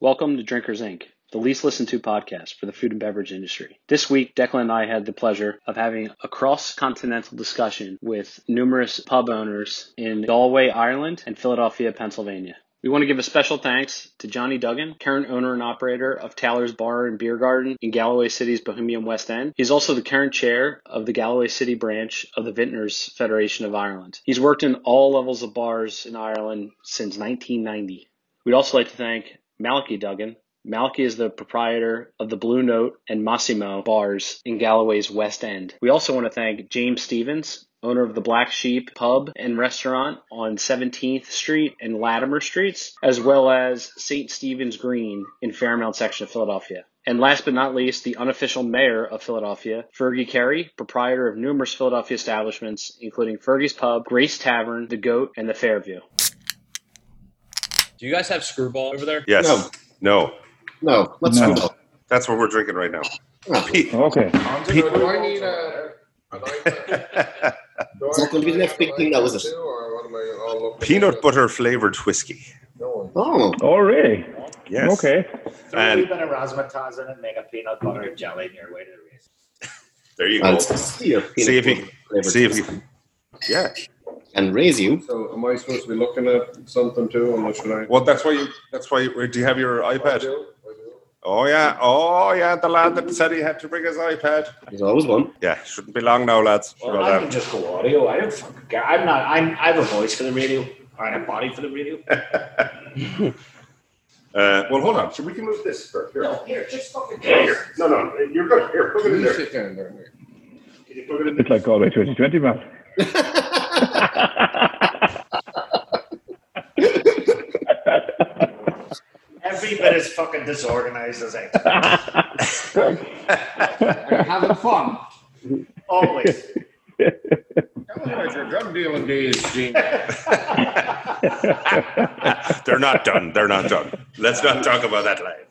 Welcome to Drinkers Inc., the least listened to podcast for the food and beverage industry. This week, Declan and I had the pleasure of having a cross continental discussion with numerous pub owners in Galway, Ireland, and Philadelphia, Pennsylvania. We want to give a special thanks to Johnny Duggan, current owner and operator of Taylor's Bar and Beer Garden in Galway City's Bohemian West End. He's also the current chair of the Galway City branch of the Vintners Federation of Ireland. He's worked in all levels of bars in Ireland since 1990. We'd also like to thank Malachy Duggan. Malachy is the proprietor of the Blue Note and Massimo bars in Galway's West End. We also want to thank James Stevens, owner of the Black Sheep Pub and Restaurant on 17th Street and Latimer Streets, as well as St. Stephen's Green in Fairmount section of Philadelphia. And last but not least, the unofficial mayor of Philadelphia, Fergie Carey, proprietor of numerous Philadelphia establishments, including Fergie's Pub, Grace Tavern, The Goat, and the Fairview. Do you guys have Skrewball over there? Yes. No. No. No, let's No. go. That's what we're drinking right now. Pe- Okay. Pe- do I need a, an iPad? Do Is I that going to be the next big thing now, is it? Or what am I all looking Peanut butter flavored whiskey. No. Oh, Oh, really? Yes. Okay. Throw a And- wee bit of razzmatazz in and make a peanut butter jelly in your way to the race. There you I'll go. see your peanut See if you butter flavored See if whiskey. you. Yeah. And raise you. So am I supposed to be looking at something too, or what should I? Well, that's why you. That's why. You, do you have your I iPad? do, I do. Oh yeah. Oh yeah. The lad that said he had to bring his iPad. There's always one. Yeah. Shouldn't be long now, lads. Well, Well, I can just go audio. I don't fucking care. I'm not. I'm. I have a voice for the radio. Or a body for the radio. uh, well, hold on. Should we can move this first? Here. No, here, just fucking. Here, here. No, no. You're good. Here, plug it in You there. sit down there. Nick. Can you plug it It's like Galway 2020, man. Every bit as fucking disorganized as I. Are you having fun? Always. Tell me about your drug dealing days, Gene. They're not done. They're not done. Let's not talk about that live.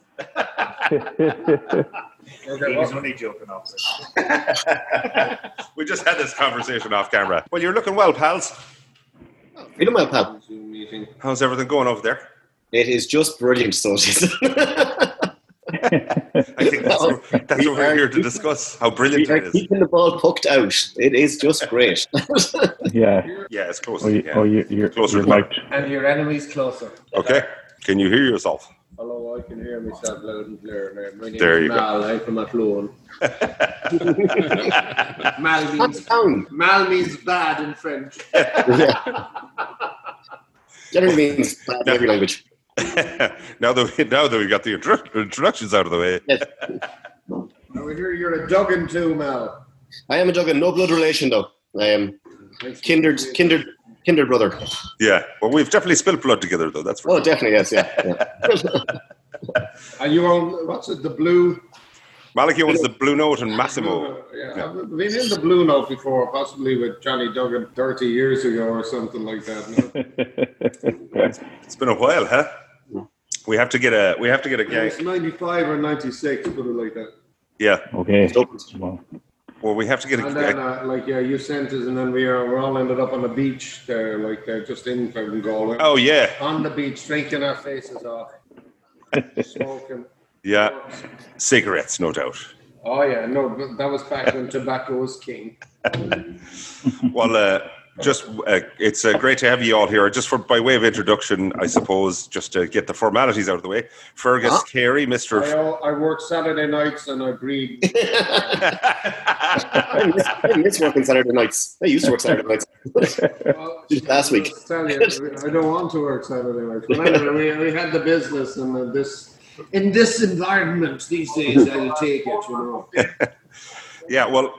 Okay, He was only joking, officer. we just had this conversation off camera. Well, you're looking well, pals. Freedom, my pal. How's everything going over there? It is just brilliant, so it is. I think that's, what, that's what we're here to discuss. How we brilliant are it is. keeping the ball pucked out. It is just great. yeah. Yeah, it's close Oh, you, you can. oh you, you're, Closer you're to like, And your enemy's closer. Okay. Can you hear yourself? Hello, I can hear myself loud and clear. now. My name There is you go. Mal. I'm from Athlone. Mal means. Mal means bad in French. Yeah. Generally means bad in every language. now that we, now that we got the intro- introductions out of the way, Yes. Now we hear you're a Duggan too, Mal. I am a Duggan, no blood relation though. I am kindred, kindred, kindred brother. yeah. Well, we've definitely spilled blood together, though. That's for Oh, sure. definitely, yes, yeah. yeah. And you own what's it? The blue. Malachy owns the Blue Note and Massimo. Yeah, I've been in the Blue Note before, possibly with Johnny Duggan 30 years ago or something like that. No? It's been a while, huh? We have to get a we have to get a gang. It's 95 or 96, put it like that. Yeah. okay. Dublin. Well, Well, we have to get And then, a. uh, like, yeah, you sent us, and then we are, we're all ended up on the beach there, like, uh, just in fucking Galway. Oh yeah, On the beach, drinking our faces off, smoking. yeah. Cigarettes, no doubt. Oh, yeah, no, but that was back when tobacco was king. Well, uh, just uh, it's uh, great to have you all here. Just for by way of introduction, I suppose, just to get the formalities out of the way. Fergus Huh? Carey, Mister. al- I work Saturday nights and I breed. I miss, I miss working Saturday nights. I used to work Saturday nights. Well, last week. I'll Tell you, I don't want to work Saturday nights. But anyway, we, we had the business, and uh, this in this environment these days, I'll take it. You know. Yeah, well,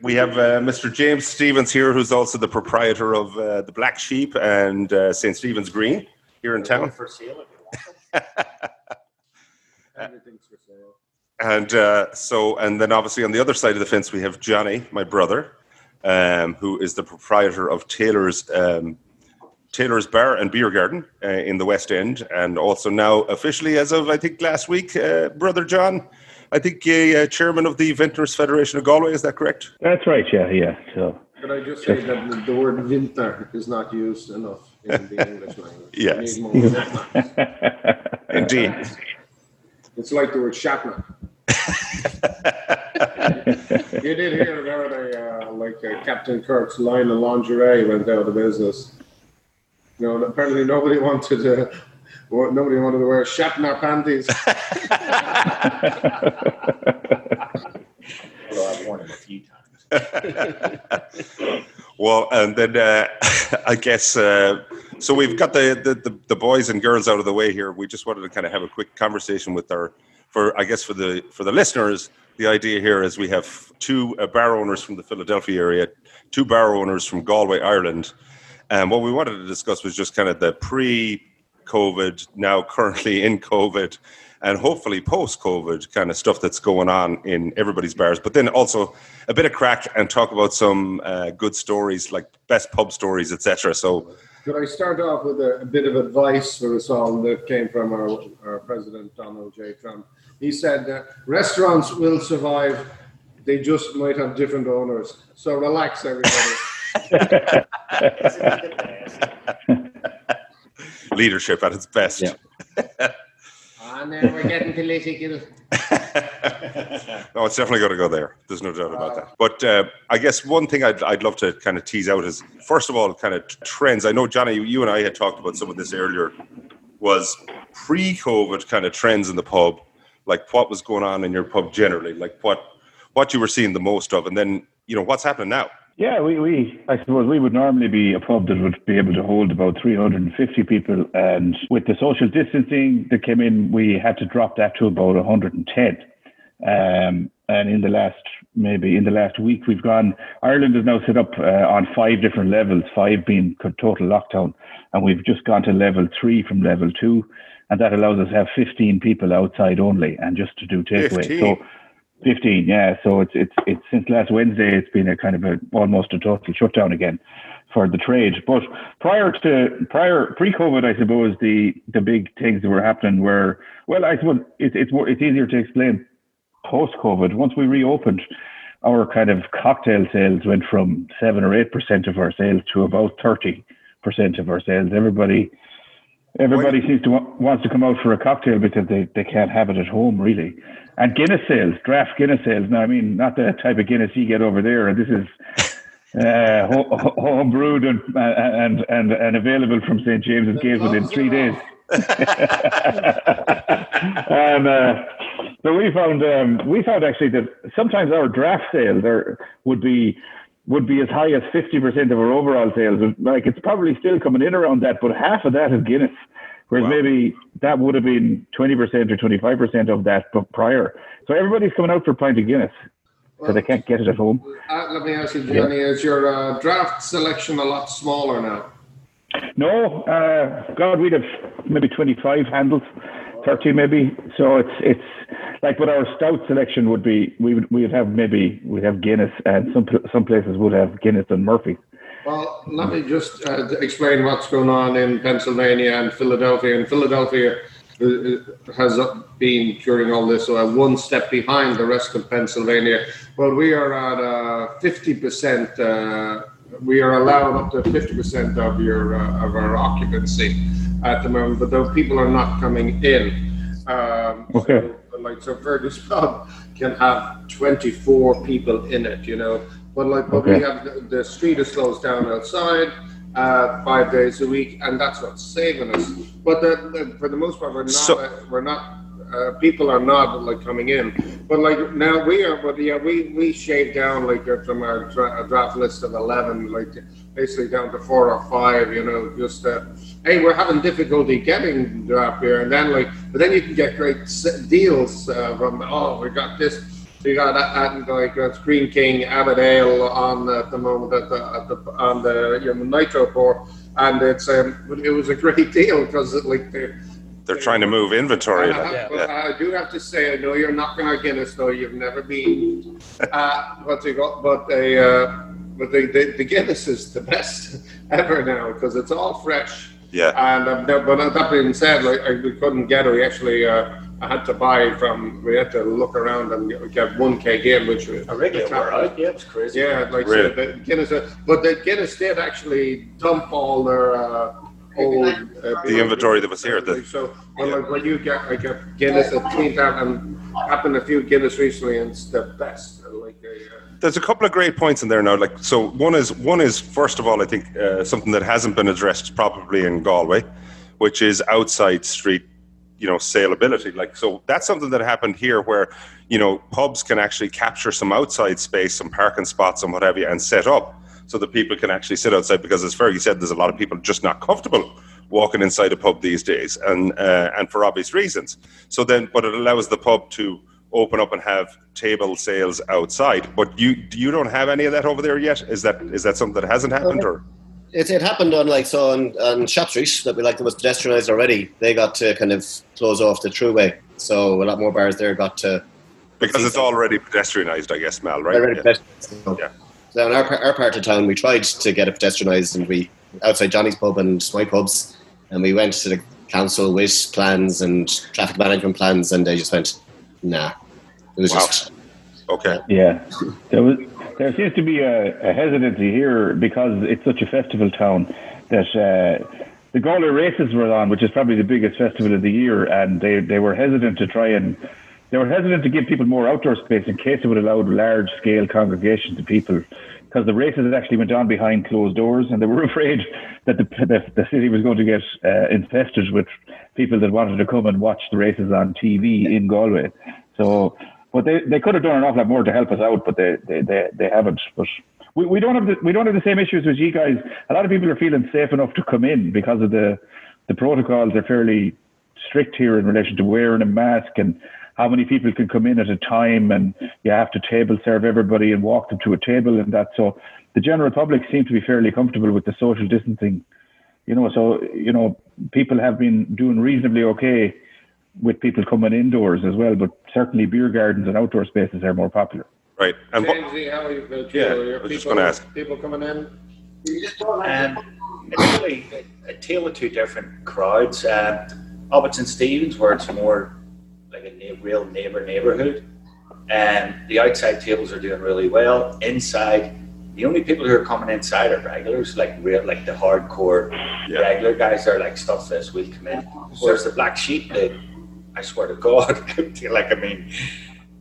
we have uh, Mr. James Stevens here, who's also the proprietor of uh, the Black Sheep and uh, St. Stephen's Green here in town. For sale if you want them. Everything's for sale. And uh, so, and then obviously on the other side of the fence, we have Johnny, my brother, um, who is the proprietor of Taylor's um, Taylor's Bar and Beer Garden uh, in the West End, and also now officially, as of I think last week, uh, brother John, I think uh, chairman of the Vintners Federation of Galway. Is that correct? that's right, yeah, yeah. So, Could I just say that the, the word winter is not used enough in the English language? Yes. need more vintners. Indeed. It's like the word Shatner. You did hear about a uh, like uh, Captain Kirk's line of lingerie went out of business. You know, apparently nobody wanted to. Well, Nobody wanted to wear Shatner panties. Although I've worn it a few times. Well, and then uh, I guess uh, so. We've got the, the, the, the boys and girls out of the way here. We just wanted to kind of have a quick conversation with our, for I guess for the for the listeners. The idea here is we have two uh, bar owners from the Philadelphia area, two bar owners from Galway, Ireland, and what we wanted to discuss was just kind of the pre-COVID, now currently in COVID, and hopefully post-COVID kind of stuff that's going on in everybody's bars. But then also a bit of crack and talk about some uh, good stories, like best pub stories, etc. So. Could I start off with a, a bit of advice for us all that came from our, our president, Donald J. Trump? He said that restaurants will survive, they just might have different owners. So relax, everybody. leadership at its best. Yeah. and now we're getting political. no, it's definitely going to go there. There's no doubt about that. But uh, I guess one thing I'd, I'd love to kind of tease out is, first of all, kind of trends. I know, Johnny, you and I had talked about some of this earlier, was pre-COVID kind of trends in the pub, like what was going on in your pub generally, like what what you were seeing the most of, and then, you know, what's happening now? Yeah, we, we I suppose we would normally be a pub that would be able to hold about 350 people, and with the social distancing that came in, we had to drop that to about 110. Um, and in the last maybe in the last week, we've gone. Ireland is now set up uh, on five different levels, five being total lockdown, and we've just gone to level three from level two, and that allows us to have 15 people outside only, and just to do takeaway. 15? So 15, yeah. So it's it's it's since last Wednesday, it's been a kind of a almost a total shutdown again for the trade. But prior to prior pre-COVID, I suppose the the big things that were happening were well, I suppose it's it's more it's easier to explain post-COVID. Once we reopened, our kind of cocktail sales went from seven or eight percent of our sales to about thirty percent of our sales. Everybody. Everybody seems to wa- wants to come out for a cocktail because they, they can't have it at home really. And Guinness sales, draft Guinness sales. Now, I mean, not the type of Guinness you get over there. And this is uh, ho- ho- home brewed and, and and and available from St James's Gate within three days. and uh, so we found um, we found actually that sometimes our draft sales are would be would be as high as fifty percent of our overall sales. Like it's probably still coming in around that, but half of that is Guinness. Whereas Wow. maybe that would have been twenty percent or twenty five percent of that prior. So everybody's coming out for a pint of Guinness, so they can't get it at home. Uh, let me ask you, Johnny, is your uh, draft selection a lot smaller now? No, uh, God, we'd have maybe 25 handles, 30 maybe. So it's it's like, but our stout selection would be we would we'd have maybe we'd have Guinness, and some some places would have Guinness and Murphy. Well, let me just uh, explain what's going on in Pennsylvania and Philadelphia. And Philadelphia uh, uh, has been during all this uh, one step behind the rest of Pennsylvania. Well, we are at uh, fifty percent. Uh, we are allowed up to fifty percent of your uh, of our occupancy at the moment, but though people are not coming in. Um, Okay. so, like so, Fergus Pub can have twenty four people in it. You know. But like, but we have the, the street is closed down outside uh, five days a week, and that's what's saving us. But the, the, for the most part, we're not. So- uh, we're not. Uh, people are not like coming in, but like now we are. But yeah, we we shaved down like uh, from our dra- draft list of eleven, like basically down to four or five. You know, just uh, hey, we're having difficulty getting draft beer, and then like, but then you can get great deals uh, from. Oh, we got this. We got that, like that's Greene King Abbot Ale on at the moment at the, at the on the you know, Nitro pour, and it's um, it was a great deal because like the. They're trying to move inventory. And I, have, like, I do have to say, I know you're not going to Guinness, though. You've never been. Uh, but they got, but they, uh, but the, the, the Guinness is the best ever now because it's all fresh. Yeah. And um, that- but that being said, like I, we couldn't get it. We actually, uh, I had to buy from. We had to look around and get, get one keg in, which was A regular were out. Yeah, it was crazy. yeah, like Really? so the Guinness, uh, but the Guinness did actually dump all their uh, old. Uh, The inventory that was here, the- so like when you get like a Guinness at clean out and happened a few Guinness recently, and it's the best. Like uh, There's a couple of great points in there now. Like, so one is one is first of all, I think uh, something that hasn't been addressed probably in Galway, which is outside street, you know, saleability. Like, so that's something that happened here, where you know pubs can actually capture some outside space, some parking spots, and what have you, and set up so that people can actually sit outside. Because as Fergie said, there's a lot of people just not comfortable walking inside a pub these days, and uh, and for obvious reasons. So then, but it allows the pub to open up and have table sales outside. But you you don't have any of that over there yet. Is that is that something that hasn't happened or? It, it happened on like so on, on Shop Street that we like that was pedestrianised already. They got to kind of close off the throughway, so a lot more bars there got to. Because it's already pedestrianised, I guess, Mel, right? already Yeah. Yeah. So in our, our part of town, we tried to get it pedestrianised, and we outside Johnny's pub and my pubs, and we went to the council with plans and traffic management plans, and they just went, nah. It was Wow. just Okay. Yeah, there was there seems to be a, a hesitancy here because it's such a festival town that uh, the Galway races were on, which is probably the biggest festival of the year, and they they were hesitant to try and they were hesitant to give people more outdoor space in case it would allow large scale congregations of people. Because the races actually went on behind closed doors, and they were afraid that the the, the city was going to get uh, infested with people that wanted to come and watch the races on TV in Galway. So but they, they could have done an awful lot more to help us out, but they, they, they, they haven't. But we, we don't have the we don't have the same issues as you guys. A lot of people are feeling safe enough to come in because of the the protocols are fairly strict here in relation to wearing a mask and how many people can come in at a time and you have to table serve everybody and walk them to a table and that. So the general public seem to be fairly comfortable with the social distancing. You know, so you know, people have been doing reasonably okay with people coming indoors as well, but certainly beer gardens and outdoor spaces are more popular. Right. And what, Jamesy, how are you? feel? Yeah, Your I was just people- gonna ask. People coming in. Um, it's really a, a tale of two different crowds. Uh, Hobbits and Stevens, where it's more like a na- real neighbour neighbourhood. And the outside tables are doing really well. Inside, the only people who are coming inside are regulars, like real, like the hardcore Yeah. regular guys are like stuff this will come in. Whereas the black sheep, they, I swear to God, like I mean,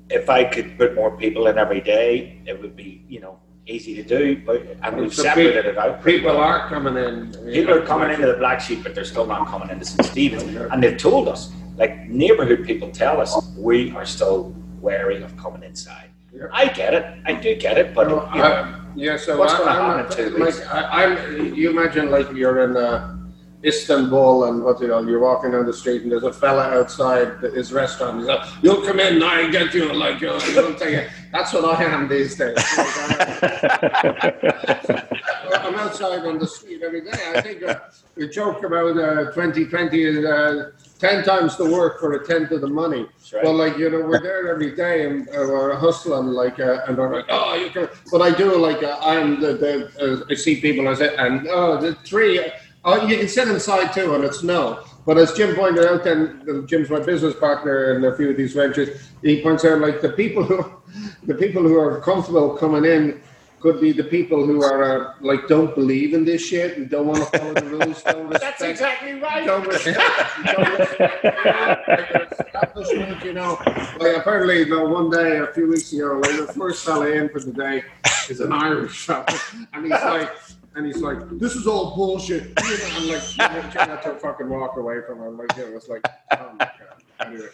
if I could put more people in every day, it would be you know easy to do. But and we've So separated pe- it out. People are coming in. People are coming into the black sheep, but they're still not coming into St. Stephen's. And they've told us, like neighbourhood people tell us, we are still wary of coming inside. Yeah. I get it. I do get it, but you know, I- Yeah, so What's gonna happen in two like? I, I'm, you imagine like you're in uh, Istanbul and what you know, you're walking down the street and there's a fella outside his restaurant. He's like, "You'll come in, and I get you." Like, you know, he'll tell you. That's what I am these days. I'm outside on the street every day. I think uh, the joke about uh, 2020 is uh, ten times the work for a tenth of the money. Right. Well, like you know, we're there every day and uh, we're hustling, like, uh, and they're like, oh, you can. But I do like uh, I'm the, the uh, I see people I say, and oh, the three. Oh, you can sit inside too, and it's no. But as Jim pointed out, then uh, Jim's my business partner in a few of these ventures. He points out like the people who, the people who are comfortable coming in could be the people who are uh, like don't believe in this shit and don't want to follow the rules. Don't respect, that's exactly right. don't respect, don't respect like, establishment, you know. Like apparently, know, one day a few weeks ago, like the first fella in for the day is an Irish fella, and he's like, and he's like, "This is all bullshit." I'm like, trying not to fucking walk away from him. Like, you know, it's like, oh my god. Anyway.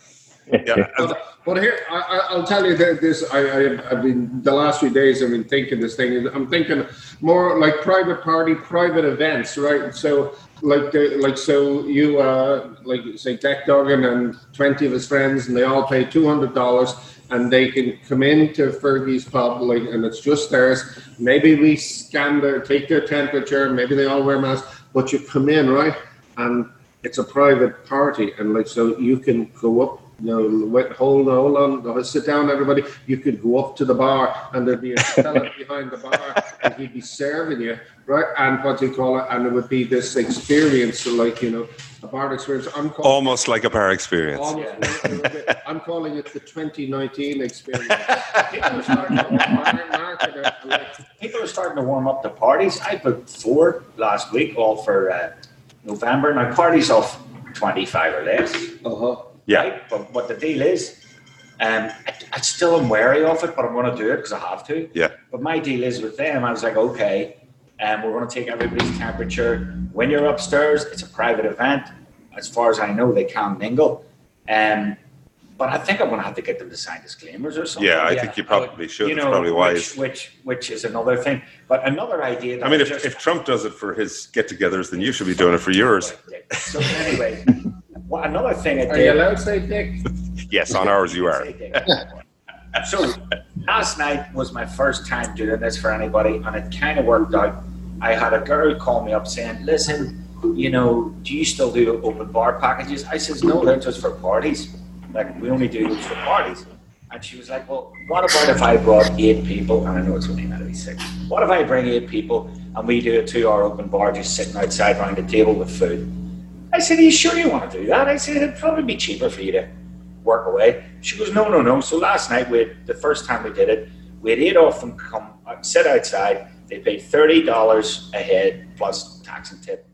Yeah. But, here, I, I- I'll tell you that this. I, I, I've been the last few days. I've been thinking this thing. I'm thinking more like private party, private events, right? So, like, the, like, so you, uh, like, say, Deck Duggan and twenty of his friends, and they all pay two hundred dollars, and they can come into Fergie's pub, like, and it's just theirs. Maybe we scan their, take their temperature. Maybe they all wear masks, but you come in, right, and it's a private party, and like, so you can go up you know, wait, hold on, hold on, no, sit down, everybody. You could go up to the bar, and there'd be a fella behind the bar, and he'd be serving you, right? And what do you call it? And it would be this experience, so like you know, a bar experience. I'm calling Almost like a bar experience. almost a little bit- I'm calling it the 2019 experience. People are starting to mar- market it, like, people are starting to warm up the parties. I booked four last week, all for uh, November. Now parties off twenty five or less. Uh huh. Yeah. Right? But what the deal is, um, I, I still am wary of it, but I'm going to do it because I have to. Yeah. But my deal is with them. I was like, okay, um, we're going to take everybody's temperature. When you're upstairs, it's a private event. As far as I know, they can mingle. Um, but I think I'm going to have to get them to sign disclaimers or something. Yeah, I Yeah, think you I probably should. You it's know, probably wise. which, which which is another thing. But another idea. That I mean, if, just, if Trump does it for his get-togethers, then you should be doing it for yours. So anyway, well, another thing I Are you allowed to say dick? Yes, on ours you are. So last night was my first time doing this for anybody, and it kind of worked out. I had a girl call me up saying, "Listen, you know, do you still do open bar packages?" I says, "No, they're just for parties. Like we only do those for parties." And she was like, "Well, what about if I brought eight people?" And I know it's only meant to be six. What if I bring eight people and we do a two-hour open bar, just sitting outside around the table with food? I said, Are you sure you want to do that? I said, It'd probably be cheaper for you to work away. She goes, No, no, no. So last night, we had, the first time we did it, we had eight of them come uh, sit outside. They paid $30 a head plus tax and tip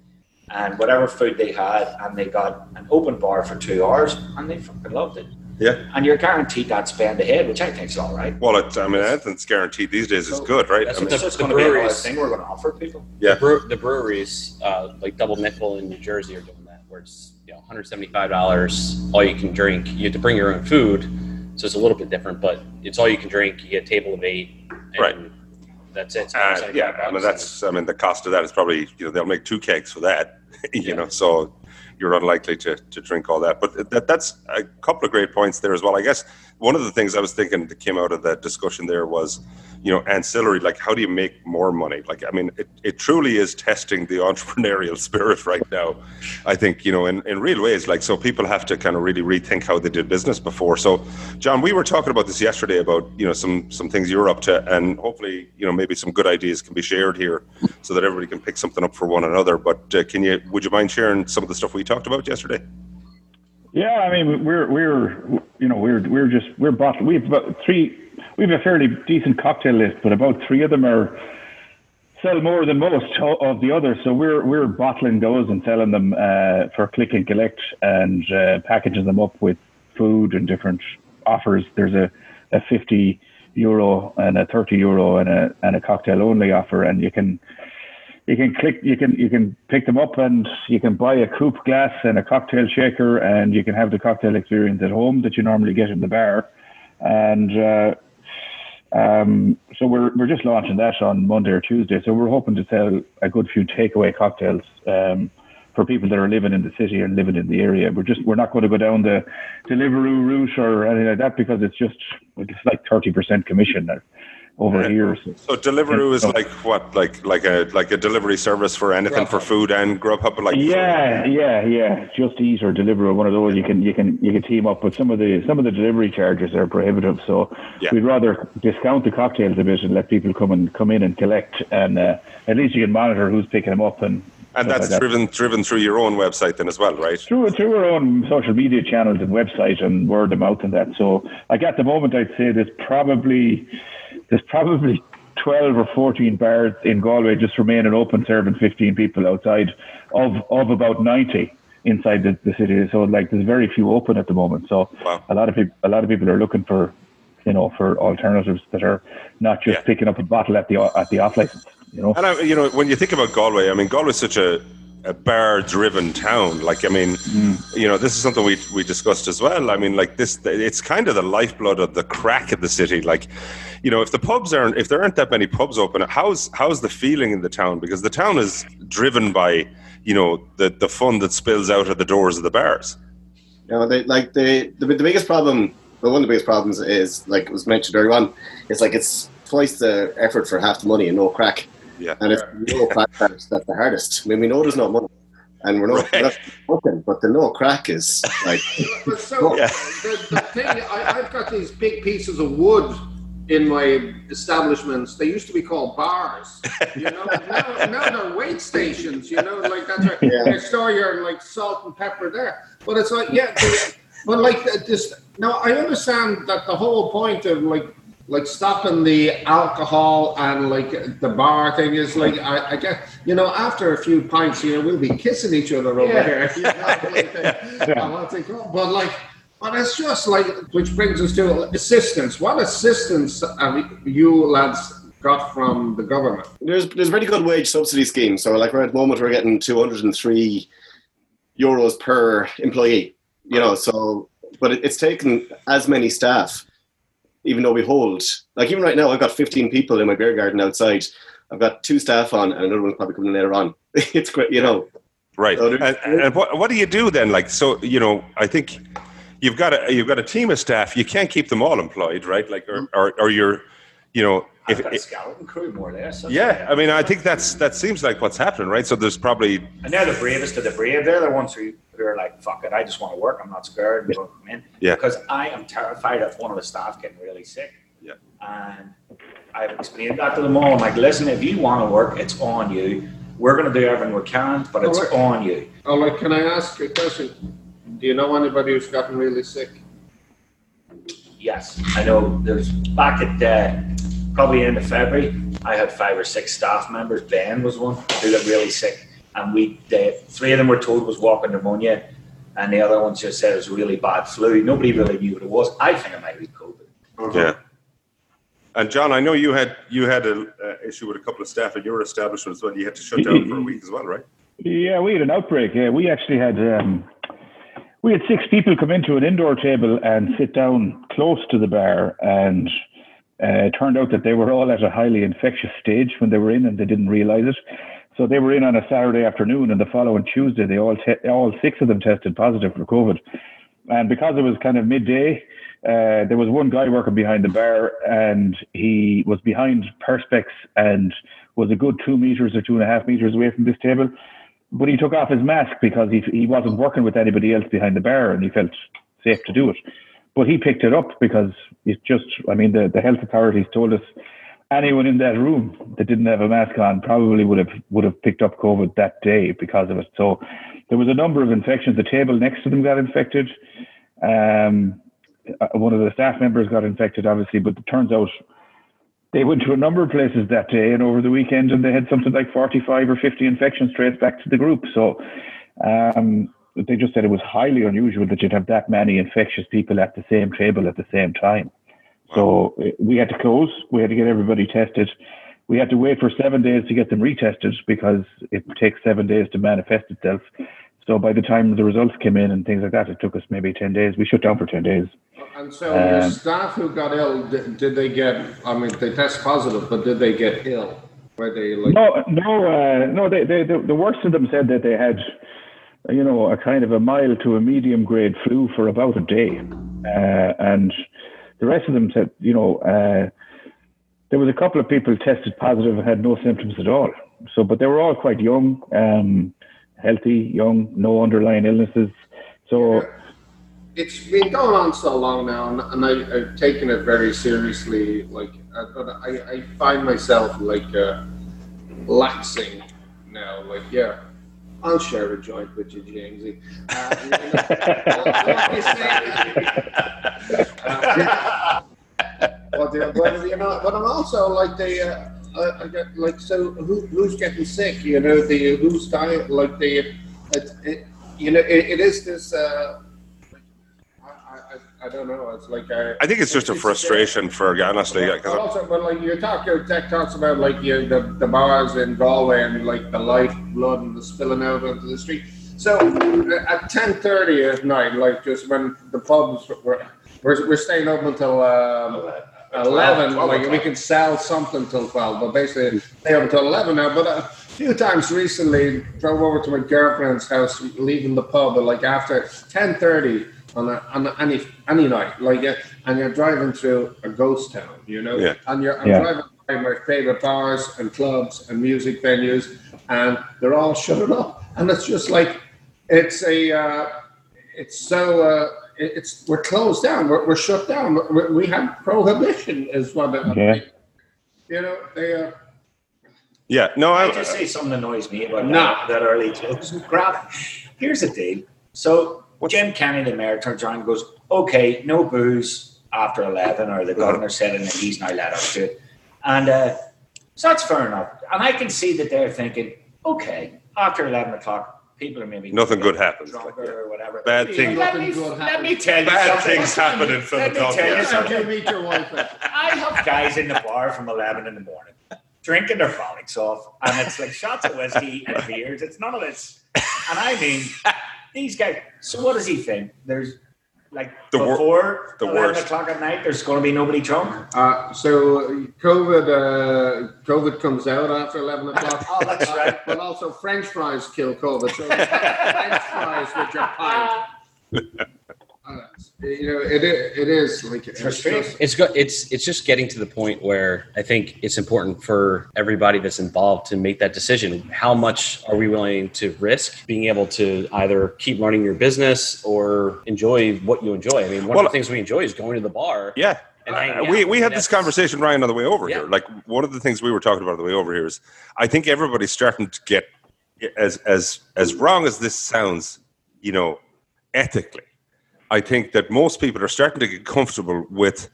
and whatever food they had, and they got an open bar for two hours, and they fucking loved it. Yeah. And you're guaranteed that spend ahead, which I think is all right. Well, it, I mean, anything's guaranteed these days is good, right? That's I what mean, It's just the going to be another breweries- thing we're going to offer people. Yeah. The, brew, the breweries, uh, like Double Nickel in New Jersey, are doing that, where it's you know 175 dollars, all you can drink. You have to bring your own food, so it's a little bit different, but it's all you can drink. You get a table of eight, and Right. That's it. It's Uh, 175 yeah, I mean that's I mean the cost of that is probably you know they'll make two kegs for that, you Yeah. know, so you're unlikely to, to drink all that. But that, that's a couple of great points there as well. I guess one of the things I was thinking that came out of that discussion there was, you know, ancillary. Like, how do you make more money? Like, I mean, it, it truly is testing the entrepreneurial spirit right now. I think you know in, in real ways. Like, so people have to kind of really rethink how they did business before. So, John, we were talking about this yesterday about you know some some things you're up to, and hopefully you know maybe some good ideas can be shared here, so that everybody can pick something up for one another. But uh, can you would you mind sharing some of the stuff we talked about yesterday? Yeah, I mean, we're we're you know we're we're just we're bottled. We have about three. We have a fairly decent cocktail list, but about three of them are sell more than most of the others. So we're we're bottling those and selling them uh, for click and collect and uh, packaging them up with food and different offers. There's a, a 50 euro and a 30 euro and a and a cocktail only offer, and you can you can click you can you can pick them up and you can buy a coupe glass and a cocktail shaker and you can have the cocktail experience at home that you normally get in the bar. And uh, um, so we're we're just launching that on Monday or Tuesday. So we're hoping to sell a good few takeaway cocktails um, for people that are living in the city and living in the area. We're just we're not going to go down the Deliveroo route or anything like that because it's just it's like 30% commission over Yeah. here so So Deliveroo is So- like what, like like a like a delivery service for anything for food and Grubhub, like Yeah, yeah, yeah. Just Eat or Deliveroo, one of those you can you can you can team up. But some of the some of the delivery charges are prohibitive, so Yeah. we'd rather discount the cocktails a bit and let people come and come in and collect, and uh, at least you can monitor who's picking them up and. and that's like that. driven driven through your own website then as well, right? through through our own social media channels and website and word of mouth and that. So like at the moment, I'd say there's probably there's probably 12 or 14 bars in Galway just remaining open, serving 15 people outside of of about 90 inside the, the city. So like there's very few open at the moment. So Wow. a lot of people a lot of people are looking for you know for alternatives that are not just Yeah. picking up a bottle at the at the off license. You know. And I, you know, when you think about Galway, I mean, Galway's such a, a bar-driven town. Like, I mean, hmm. you know, this is something we we discussed as well. I mean, like this, it's kind of the lifeblood of the crack of the city. Like, you know, if the pubs aren't, if there aren't that many pubs open, how's how's the feeling in the town? Because the town is driven by, you know, the the fun that spills out of the doors of the bars. You know, they, like the, the the biggest problem. Well, one of the biggest problems is like it was mentioned earlier on. It's like it's twice the effort for half the money and no crack. Yeah. And it's no crack that's, that's the hardest. I mean, we know there's no money, and we're not, we're not open, but the no crack is like so Yeah. the, the thing, I, I've got these big pieces of wood in my establishments. They used to be called bars. You know, now, now they're wait stations. You know, like that's right. Yeah. You store your like salt and pepper there. But it's like, yeah, but like uh, this. Now I understand that the whole point of like like stopping the alcohol and like the bar thing is like I, I get you know after a few pints you know we'll be kissing each other over Yeah. here you know, like, I think, oh, but like but it's just like which brings us to assistance what assistance have you lads got from the government There's there's a very good wage subsidy scheme. So like right at the moment we're getting 203 euros per employee. You know, so but it, it's taken as many staff, even though we hold like even right now I've got 15 people in my beer garden outside. I've got two staff on and another one's probably coming later on. it's great, you know. Right. So And, and what, what do you do then? Like, so, you know, I think you've got a, you've got a team of staff. You can't keep them all employed, right? Like, or, mm-hmm. or, or you're, you know, I've if, got a if skeleton crew more or less. That's yeah, what I mean, I think that's, that seems like what's happening, right? So there's probably, And they're the bravest of the brave. They're the ones who, who are like, fuck it, I just want to work. I'm not scared. I'm going to come in. Yeah. Because I am terrified of one of the staff getting really sick. Yeah. And I've explained that to them all. I'm like, listen, if you want to work, it's on you. We're going to do everything we can, but it's Alright. on you. oh like can I ask you a question do you know anybody who's gotten really sick Yes, I know. There's back at uh, probably end of February, I had five or six staff members. Ben was one who got really sick, and we the three of them were told was walking pneumonia, and the other ones just said it was really bad flu. Nobody really knew what it was. I think it might be COVID. yeah. And John, I know you had, you had an uh, issue with a couple of staff at your establishment as well. You had to shut down for a week as well, right? Yeah, we had an outbreak. Yeah, we actually had um, we had six people come into an indoor table and sit down close to the bar, and uh, it turned out that they were all at a highly infectious stage when they were in, and they didn't realise it. So they were in on a Saturday afternoon, and the following Tuesday, they all te- all six of them tested positive for COVID. And because it was kind of midday, uh, there was one guy working behind the bar, and he was behind perspex and was a good two meters or two and a half meters away from this table. But he took off his mask because he he wasn't working with anybody else behind the bar, and he felt safe to do it. But he picked it up because it's just, I mean, the, the health authorities told us anyone in that room that didn't have a mask on probably would have would have picked up COVID that day because of it. So there was a number of infections. The table next to them got infected. Um, uh, one of the staff members got infected, obviously, but it turns out they went to a number of places that day and over the weekend, and they had something like 45 or 50 infections traced back to the group. So um, they just said it was highly unusual that you'd have that many infectious people at the same table at the same time. So uh, we had to close. We had to get everybody tested. We had to wait for seven days to get them retested because it takes seven days to manifest itself. So by the time the results came in and things like that, it took us maybe 10 days. We shut down for 10 days. And so your Um, staff who got ill, did, did they get? I mean, they test positive, but did they get ill? Were they like? No, no, uh, no. They, they, the, the worst of them said that they had, you know, a kind of a mild to a medium grade flu for about a day, uh, and the rest of them said, you know, uh, there was a couple of people tested positive and had no symptoms at all. So, but they were all quite young, um, healthy, young, no underlying illnesses. So, It's been going on so long now, and, and I, I've taken it very seriously. Like, uh, but I, I find myself like uh, laxing now. Like, yeah, I'll share a joint with you, Jamesy. Uh, you know, uh, but, uh, but you know, but I'm also like the. Uh, I, I get like so who, who's getting sick? You know the who's dying? Like the, it, it, you know, it, it is this. Uh, I, I don't know. It's like I, I think it's just a frustration for honestly. But 'cause also, but like you talk, your tech talks about like you, the the bars in Galway and like the life blood and the spilling out onto the street. So uh, at ten thirty at night, like just when the pubs were, we're, we're staying open until um, eleven. 12 like we can sell something till twelve, but basically stay open until eleven now. But a few times recently, drove over to my girlfriend's house, leaving the pub, and like after ten thirty on, a, on a, any any night, like uh, and you're driving through a ghost town, you know, Yeah. and you're I'm Yeah. driving by my favorite bars and clubs and music venues, and they're all shut up, and it's just like it's a uh, it's so. Uh, it- it's we're closed down. We're, we're shut down. we we have prohibition, is what it, Yeah. you know. They uh, yeah, no, I I, just say something annoys me about No. that, that early close. Grab. Here's the deal. So Jim Kenney, the mayor, turns around and goes, "Okay, no booze after 11 or the governor said it and he's not allowed to do it. And uh, so that's fair enough. And I can see that they're thinking, okay, after 11 o'clock, people are maybe Nothing good happens, like, yeah. or whatever. Bad things. Let me, let me tell you Bad something. things happen in Let me Philadelphia. tell you How something. you meet your wife? I have guys in the bar from 11 in the morning drinking their frolics off, and it's like shots of whiskey and beers. It's none of this. And I mean, these guys. So, what does he think? There's like The wor- before the 11 worst. o'clock at night, there's going to be nobody drunk. Uh, so COVID, uh, COVID comes out after eleven o'clock. Oh, that's right. But also, French fries kill COVID. So French fries with your pint. Uh, you know, it, it is like it's frustrating. just- It's go- it's it's just getting to the point where I think it's important for everybody that's involved to make that decision. How much are we willing to risk being able to either keep running your business or enjoy what you enjoy? I mean, one Well- of the things we enjoy is going to the bar. Yeah. And Uh, we we had this conversation, Ryan, on the way over Yeah. here. Like one of the things we were talking about on the way over here is, I think everybody's starting to get as as as wrong as this sounds, you know, ethically. I think that most people are starting to get comfortable with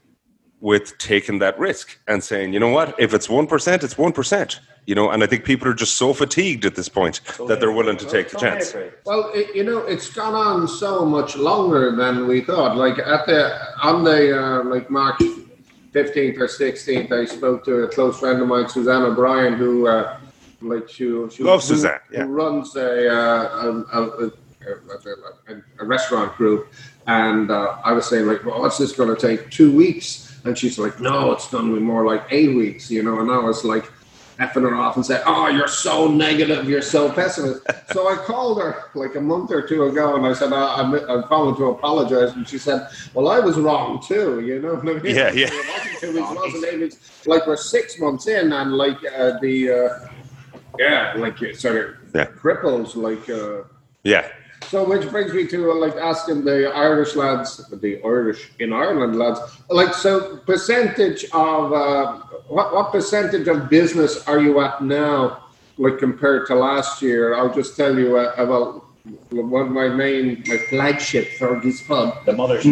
with taking that risk and saying, you know what, if it's one percent, it's one percent. You know, and I think people are just so fatigued at this point that they're willing to take the chance. Well, it, you know, it's gone on so much longer than we thought. Like at the on the uh, like March fifteenth or sixteenth, I spoke to a close friend of mine, Suzanne O'Brien, who uh, like she, she Love who, Suzanne, yeah. who runs a, uh, a, a, a, a, a restaurant group, and uh, I was saying like, well, what's this going to take? Two weeks? And she's like, no, it's going to be more like eight weeks, you know. And I was like effing her off and said, "Oh, you're so negative, you're so pessimist." so I called her like a month or two ago, and I said, "I- "I'm, I'm calling to apologize." And she said, "Well, I was wrong too, you know." I mean? Yeah, yeah. It wasn't two weeks, it wasn't eight weeks. Like we're six months in, and like uh, the uh, yeah, like it sort of Yeah. cripples, like. Uh, Yeah. So, which brings me to uh, like asking the Irish lads, the Irish in Ireland lads, like, so percentage of uh, what, what percentage of business are you at now, like compared to last year? I'll just tell you uh, about one of my main, my flagship Fergie's Pub. The mother's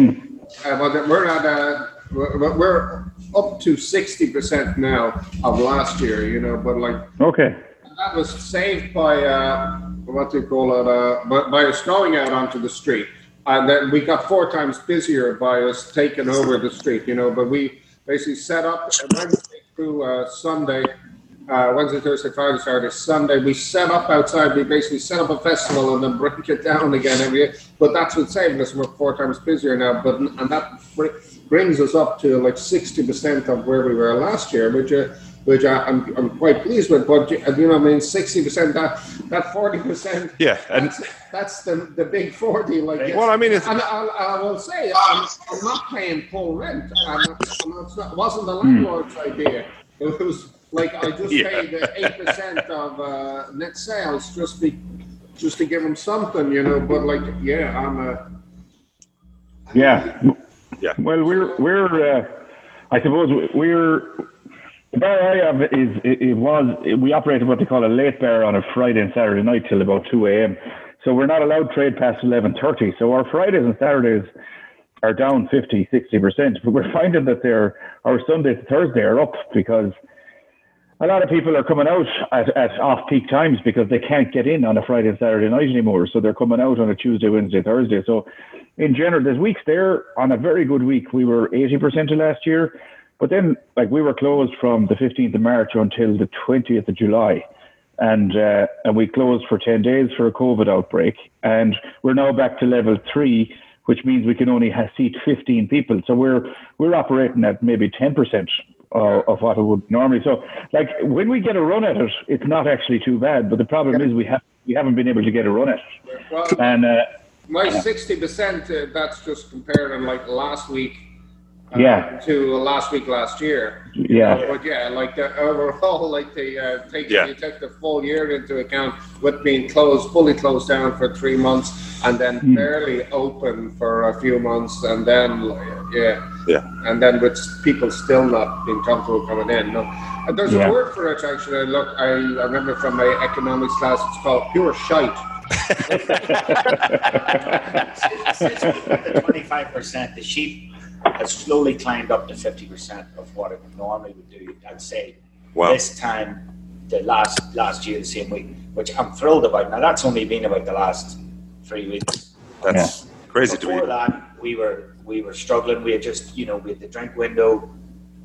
Uh, but we're at uh, we're, we're up to sixty percent now of last year, you know, but like Okay. that was saved by uh, what you call it? Uh, us going out onto the street, and then we got four times busier by us taking over the street. You know, but we basically set up Wednesday through uh, Sunday, uh, Wednesday, Thursday, Friday, Saturday, Sunday. We set up outside. We basically set up a festival and then break it down again every year. But that's what saved us. We're four times busier now. But and that br- brings us up to like sixty percent of where we were last year, which. Uh, which I, I'm, I'm quite pleased with, but you know, I mean, sixty percent that that forty percent, Yeah. And that's, that's the the big forty. Like, well, I mean, it's and I, I will say, I'm, I'm not paying full rent. I'm not, I'm not, it wasn't the landlord's idea. It was like I just Yeah. paid eight percent of uh, net sales just be just to give them something, you know. But like, yeah, I'm a Yeah. Yeah. Well, we're we're uh, I suppose we're the bar I have is it, it was we operated what they call a late bar on a Friday and Saturday night till about two a.m. So we're not allowed trade past eleven thirty. So our Fridays and Saturdays are down 50, 60 percent. But we're finding that they're our Sunday to Thursday are up because a lot of people are coming out at, at off peak times because they can't get in on a Friday and Saturday night anymore. So they're coming out on a Tuesday, Wednesday, Thursday. So in general, there's weeks there on a very good week. We were 80% of last year, but then like we were closed from the 15th of March until the 20th of July. And, uh, and we closed for 10 days for a COVID outbreak. And we're now back to level three, which means we can only have seat 15 people. So we're, we're operating at maybe 10% uh, of what it would normally. So, like when we get a run at it, it's not actually too bad. But the problem is we have we haven't been able to get a run at it. well. And uh, My sixty percent. Uh, that's just comparing like last week. Uh, Yeah. To last week last year. yeah, But yeah, like the overall, like the uh, take Yeah. you take the full year into account with being closed, fully closed down for three months, and then Hmm. barely open for a few months, and then yeah, Yeah. and then with people still not being comfortable coming in. No, and there's Yeah. a word for it actually. Look, I, I remember from my economics class, it's called pure shite. Since we put the twenty-five percent, the sheep has slowly climbed up to 50% of what it normally would do. I'd say Wow. this time, the last last year, the same week, which I'm thrilled about. Now, that's only been about the last three weeks. That's crazy to Before me. that, we were we were struggling. We had just you know we had the drink window,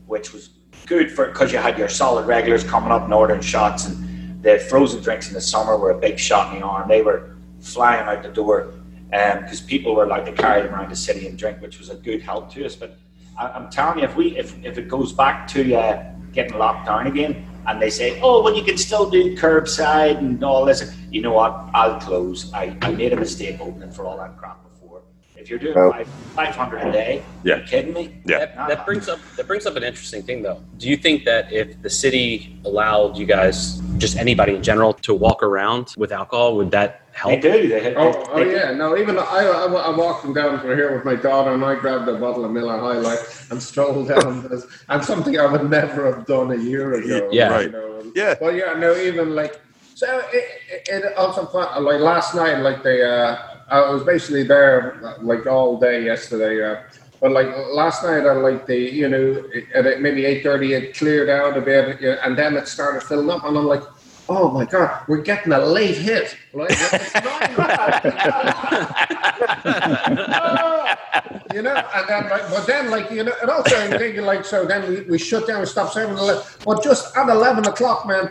which was good for because you had your solid regulars coming up and ordering shots, and the frozen drinks in the summer were a big shot in the arm. They were flying out the door because people were like to carry them around the city and drink, which was a good help to us. But I, I'm telling you, if we if, if it goes back to uh, getting locked down again, and they say, oh well, you can still do curbside and all this, you know what? I'll close. I, I made a mistake opening for all that crap before. If you're doing Well- five five hundred a day, Yeah. you kidding me? Yeah. That, that brings up that brings up an interesting thing though. Do you think that if the city allowed you guys, just anybody in general, to walk around with alcohol, would that They help? do. They, Oh, they- oh they do. yeah, no. Even I, I, I'm walking down from here with my daughter, and I grabbed a bottle of Miller High Life and strolled down this, and something I would never have done a year ago. Yeah. Right. You know, Yeah. But yeah, no. Even like, so it, it, it also like last night, like they, uh, I was basically there like all day yesterday. Uh, but like last night, I like the you know at at maybe eight thirty, it cleared out a bit, and then it started filling up, and I'm like. Oh my God, we're getting a late hit. Like, you know, and then like, but then like you know, and also I'm thinking like, so then we, we shut down, we stopped serving. ele- But just at eleven o'clock, man,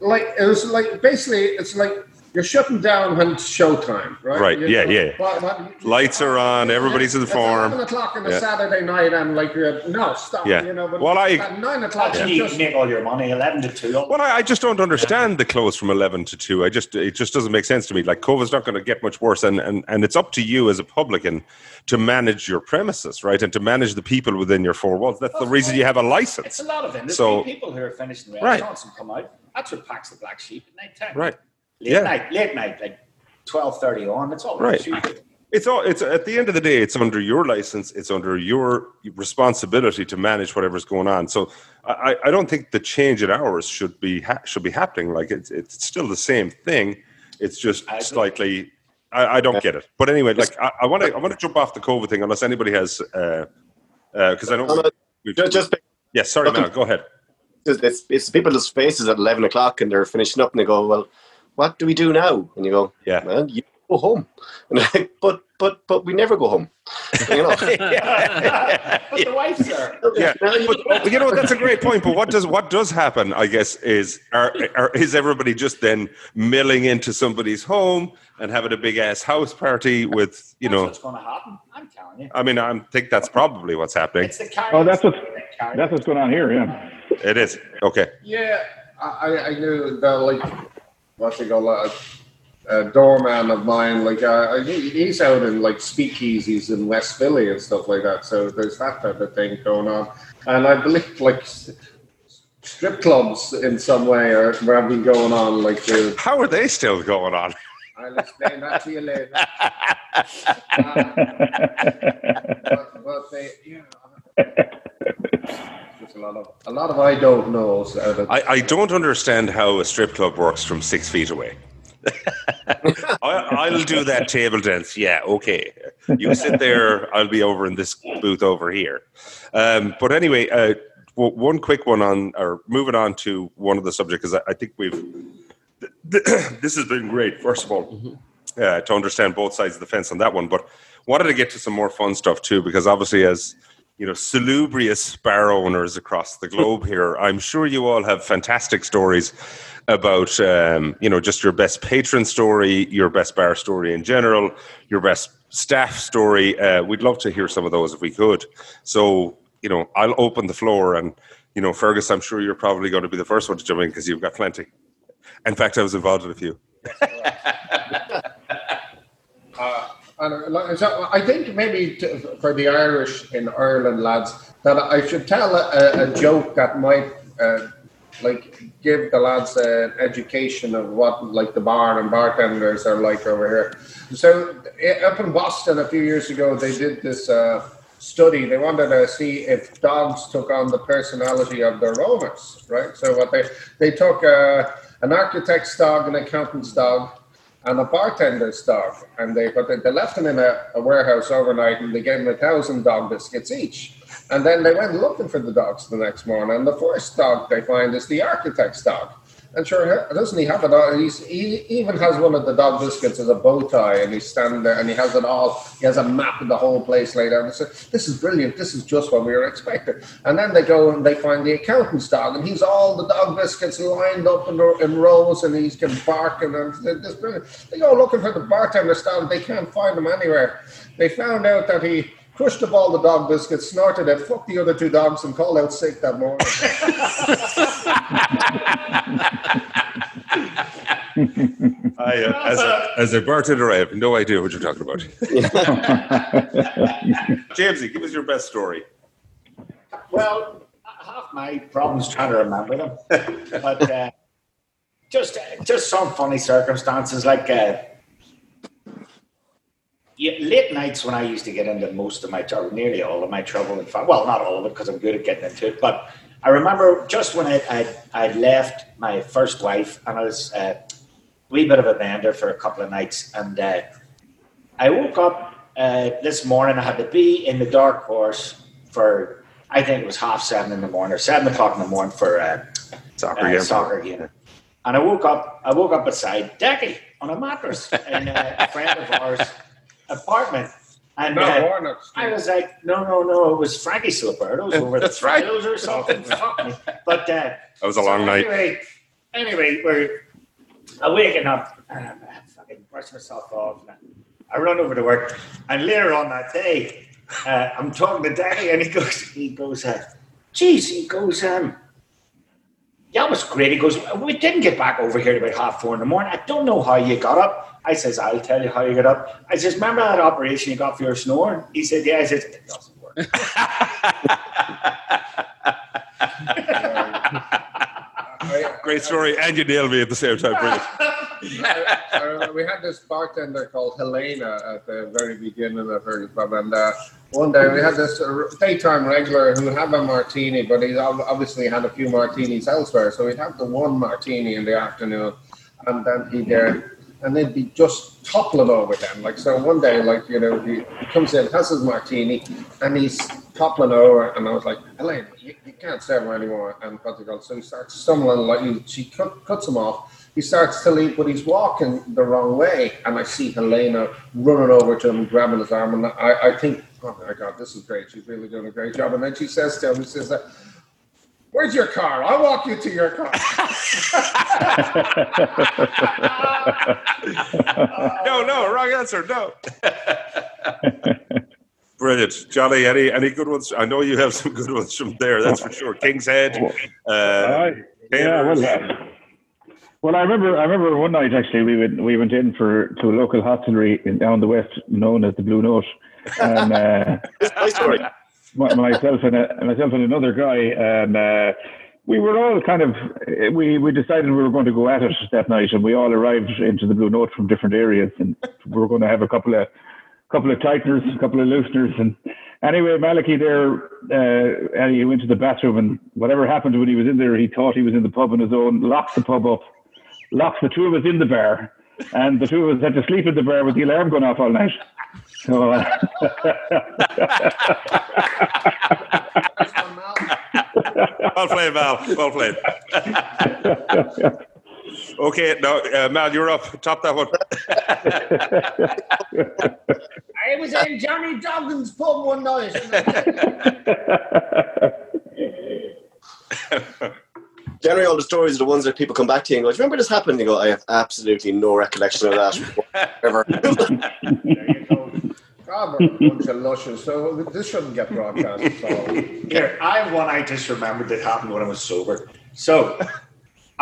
like it was like basically it's like you're shutting down when it's showtime, right? Right, You yeah, know, yeah. what- what- Lights are on, everybody's in the It's form. Eleven o'clock on a Yeah. Saturday night, and like you're, no stop. Yeah. You know, but Well, I- at nine o'clock, That's when you you just make all your money, eleven to two. Well, I, I just don't understand the close from eleven to two. I just it just doesn't make sense to me. Like COVID's not going to get much worse, and, and and it's up to you as a publican to manage your premises, right, and to manage the people within your four walls. That's the reason you have a license. It's a lot of them. There's So- people who are finishing Right. restaurants and come out. That's what packs the black sheep at night time. right? Late Yeah. night, late night, like twelve thirty on. It's all Right. Shoot. It's all. It's at the end of the day, it's under your license. It's under your responsibility to manage whatever's going on. So, I, I don't think the change in hours should be ha- should be happening. Like it's it's still the same thing. It's just I slightly. I, I don't get it. But anyway, like I want to I want to jump off the COVID thing unless anybody has because uh, because I know. No, no, we've- Just, just yes, sorry, Okay. Mel, go ahead. it's, it's people's faces at 11 o'clock and they're finishing up and they go, Well, what do we do now? And you go, Yeah. man, you go home. And they're like, But, but, but we never go home. You know? But the wife's there. Yeah, Now you- but you know that's a great point. But what does what does happen? I guess is are, are is everybody just then milling into somebody's home and having a big ass house party with you That's know? what's going to happen. I'm telling you. I mean, I think that's probably what's happening. It's the carry. Oh, that's what's that's what's going on here. Yeah. It is okay. Yeah, I, I- I knew that like what's it called? Uh, a doorman of mine, like uh, he, he's out in like speakeasies in West Philly and stuff like that. So there's that type of thing going on, and I believe like strip clubs in some way are have been going on. Like the, How are they still going on? I'll explain that to you later. Uh, but, but they, you know, there's a lot of a lot of I don't knows out of I, I don't understand how a strip club works from six feet away. I, I'll do that table dance. Yeah, okay. You sit there. I'll be over in this booth over here. Um, but anyway, uh, w- one quick one on, or moving on to one of the subjects, because I, I think we've. th- th- this has been great. First of all, uh, to understand both sides of the fence on that one, but wanted to get to some more fun stuff too, because obviously, as you know, salubrious bar owners across the globe here, I'm sure you all have fantastic stories about, um, you know, just your best patron story, your best bar story in general, your best staff story. Uh, we'd love to hear some of those if we could. So, you know, I'll open the floor and, you know, Fergus, I'm sure you're probably going to be the first one to jump in because you've got plenty. In fact, I was involved in a few. And, uh, so I think maybe to, for the Irish in Ireland, lads, that I should tell a, a joke that might uh, like give the lads an education of what like the bar and bartenders are like over here. So eh, up in Boston a few years ago, they did this uh, study. They wanted to see if dogs took on the personality of their owners, right? So what they they took uh, an architect's dog, an accountant's dog, and a bartender's dog, and they but they, they left him in a, a warehouse overnight, and they gave him a thousand dog biscuits each. And then they went looking for the dogs the next morning, and the first dog they find is the architect's dog. And sure, doesn't he have it all? Uh, he's, he even has one of the dog biscuits as a bow tie, and he's standing there, and he has it all. He has a map of the whole place laid out. And said, "This is brilliant. This is just what we were expecting." And then they go and they find the accountant's dog, and he's all the dog biscuits lined up in, in rows, and he's can barking. And this brilliant. They go looking for the bartender's dog. They can't find him anywhere. They found out that he crushed up all the dog biscuits, snorted it, fucked the other two dogs, and called out sick that morning. I, uh, as, a, as a bartender, I have no idea what you're talking about. Jamesy, give us your best story. Well, half my problems trying to remember them, but uh, just just some funny circumstances like. Uh, yeah, late nights when I used to get into most of my trouble, nearly all of my trouble. In fact, well, not all of it because I'm good at getting into it. But I remember just when I I I left my first wife and I was uh, a wee bit of a bender for a couple of nights, and uh, I woke up uh, this morning. I had to be in the dark horse for I think it was half seven in the morning or seven o'clock in the morning for uh, Soccer uh, game. soccer game. And I woke up. I woke up beside Decky on a mattress and uh, a friend of ours' apartment. And No, uh, I was like, no, no, no, it was Frankie Siliberto's over That's the right. Filos or something. But uh, That was a so long night. Anyway, anyway, we're I'm waking up and I'm uh, fucking brushing myself off. And I run over to work, and later on that day, uh, I'm talking to Danny, and he goes, he goes, uh, geez, he goes, um, yeah, it was great. He goes, we didn't get back over here about half four in the morning. I don't know how you got up. I says, I'll tell you how you got up. I says, remember that operation you got for your snoring? He said, yeah. I says, it doesn't work. Great story, and you nailed me at the same time. I, I we had this bartender called Helena at the very beginning of her pub, and uh, one day we had this uh, daytime regular who had a martini, but he obviously had a few martinis elsewhere, so he'd have the one martini in the afternoon, and then he'd uh, and they'd be just toppling over them. Like so, one day, like you know, he comes in, has his martini, and he's toppling over, and I was like, Helena, you, you can't serve her anymore, and what's it called? So he starts stumbling, like he, she cut, cuts him off. He starts to leave, but he's walking the wrong way. And I see Helena running over to him, grabbing his arm. And I, I think, oh my God, this is great. She's really doing a great job. And then she says to him, she says, Where's your car? I'll walk you to your car. No, no, wrong answer. No. Brilliant, Johnny. Any any good ones? I know you have some good ones from there. That's for sure. King's Head. Uh, Aye. yeah, well, uh, well, I remember. I remember one night actually. We went we went in for to a local hostelry in, down the west, known as the Blue Note, and uh, My story. my- myself and a, myself and another guy, and uh, we were all kind of we we decided we were going to go at it that night, and we all arrived into the Blue Note from different areas, and we were going to have a couple of couple of tighteners, a couple of looseners, and anyway, Malachy there, uh, and he went to the bathroom, and whatever happened when he was in there, he thought he was in the pub on his own, locked the pub up, locked the two of us in the bar, and the two of us had to sleep in the bar with the alarm going off all night. So, uh, That's from Mal. well played, Mal. Well played. Okay, now, uh, Mal, you're up. Top that one. I was in Johnny Doggin's pub one night. Generally, all the stories are the ones that people come back to you and go, "Do you remember this happened?" You go, "I have absolutely no recollection of that ever." There you go. God, we're a bunch of lushes, so this shouldn't get broadcast. So. Here, I have one I just remembered that happened when I was sober. So,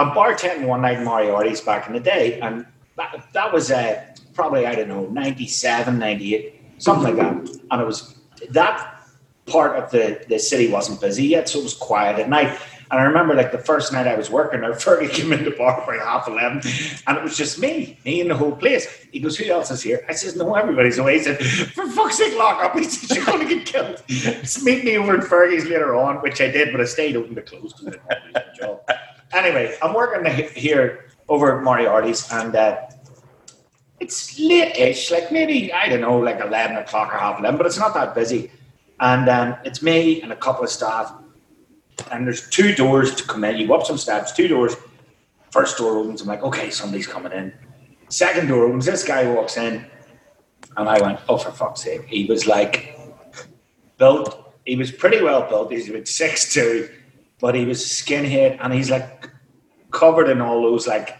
I'm bartending one night in Moriarty's back in the day, and that, that was uh, probably, I don't know, 97, 98, something like that. And it was that part of the, the city wasn't busy yet, so it was quiet at night. And I remember, like, the first night I was working there, Fergie came in the bar by half 11, and it was just me, me and the whole place. He goes, Who else is here? I says, No, everybody's away. He said, For fuck's sake, lock up. He said, You're going to get killed. Just meet me over at Fergie's later on, which I did, but I stayed open to close because I job. Anyway, I'm working here over at Moriarty's, and uh, it's late-ish, like maybe I don't know, like eleven o'clock or half eleven, but it's not that busy. And um, it's me and a couple of staff, and there's two doors to come in. You go up some steps, two doors. First door opens. I'm like, okay, somebody's coming in. Second door opens. This guy walks in, and I went, oh, for fuck's sake! He was like built. He was pretty well built. He's about six two, but he was skinhead, and he's like covered in all those like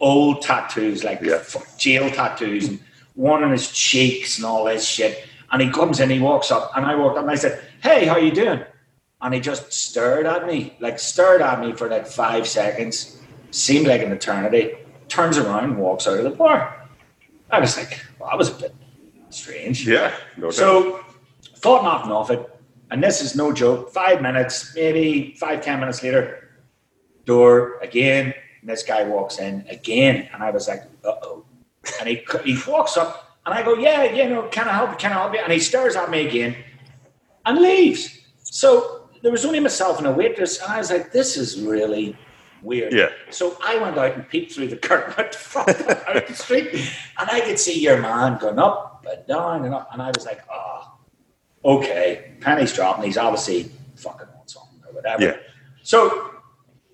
old tattoos, like Yeah. jail tattoos, and one on his cheeks and all this shit. And he comes in, he walks up, and I walked up and I said, "Hey, how you doing?" And he just stared at me, like stared at me for like five seconds, seemed like an eternity. Turns around, and walks out of the bar. I was like, well, that was a bit strange. Yeah, no doubt. So thought nothing of it. And this is no joke. Five minutes, maybe five, ten minutes later, door again. And this guy walks in again. And I was like, uh oh. And he, he walks up and I go, yeah, you know, can I help you? Can I help you? And he stares at me again and leaves. So there was only myself and a waitress. And I was like, this is really weird. Yeah. So I went out and peeped through the curtain out the front, out the street, and I could see your man going up and down and up. And I was like, oh, okay, pennies dropping. He's obviously fucking on something or whatever. Yeah. So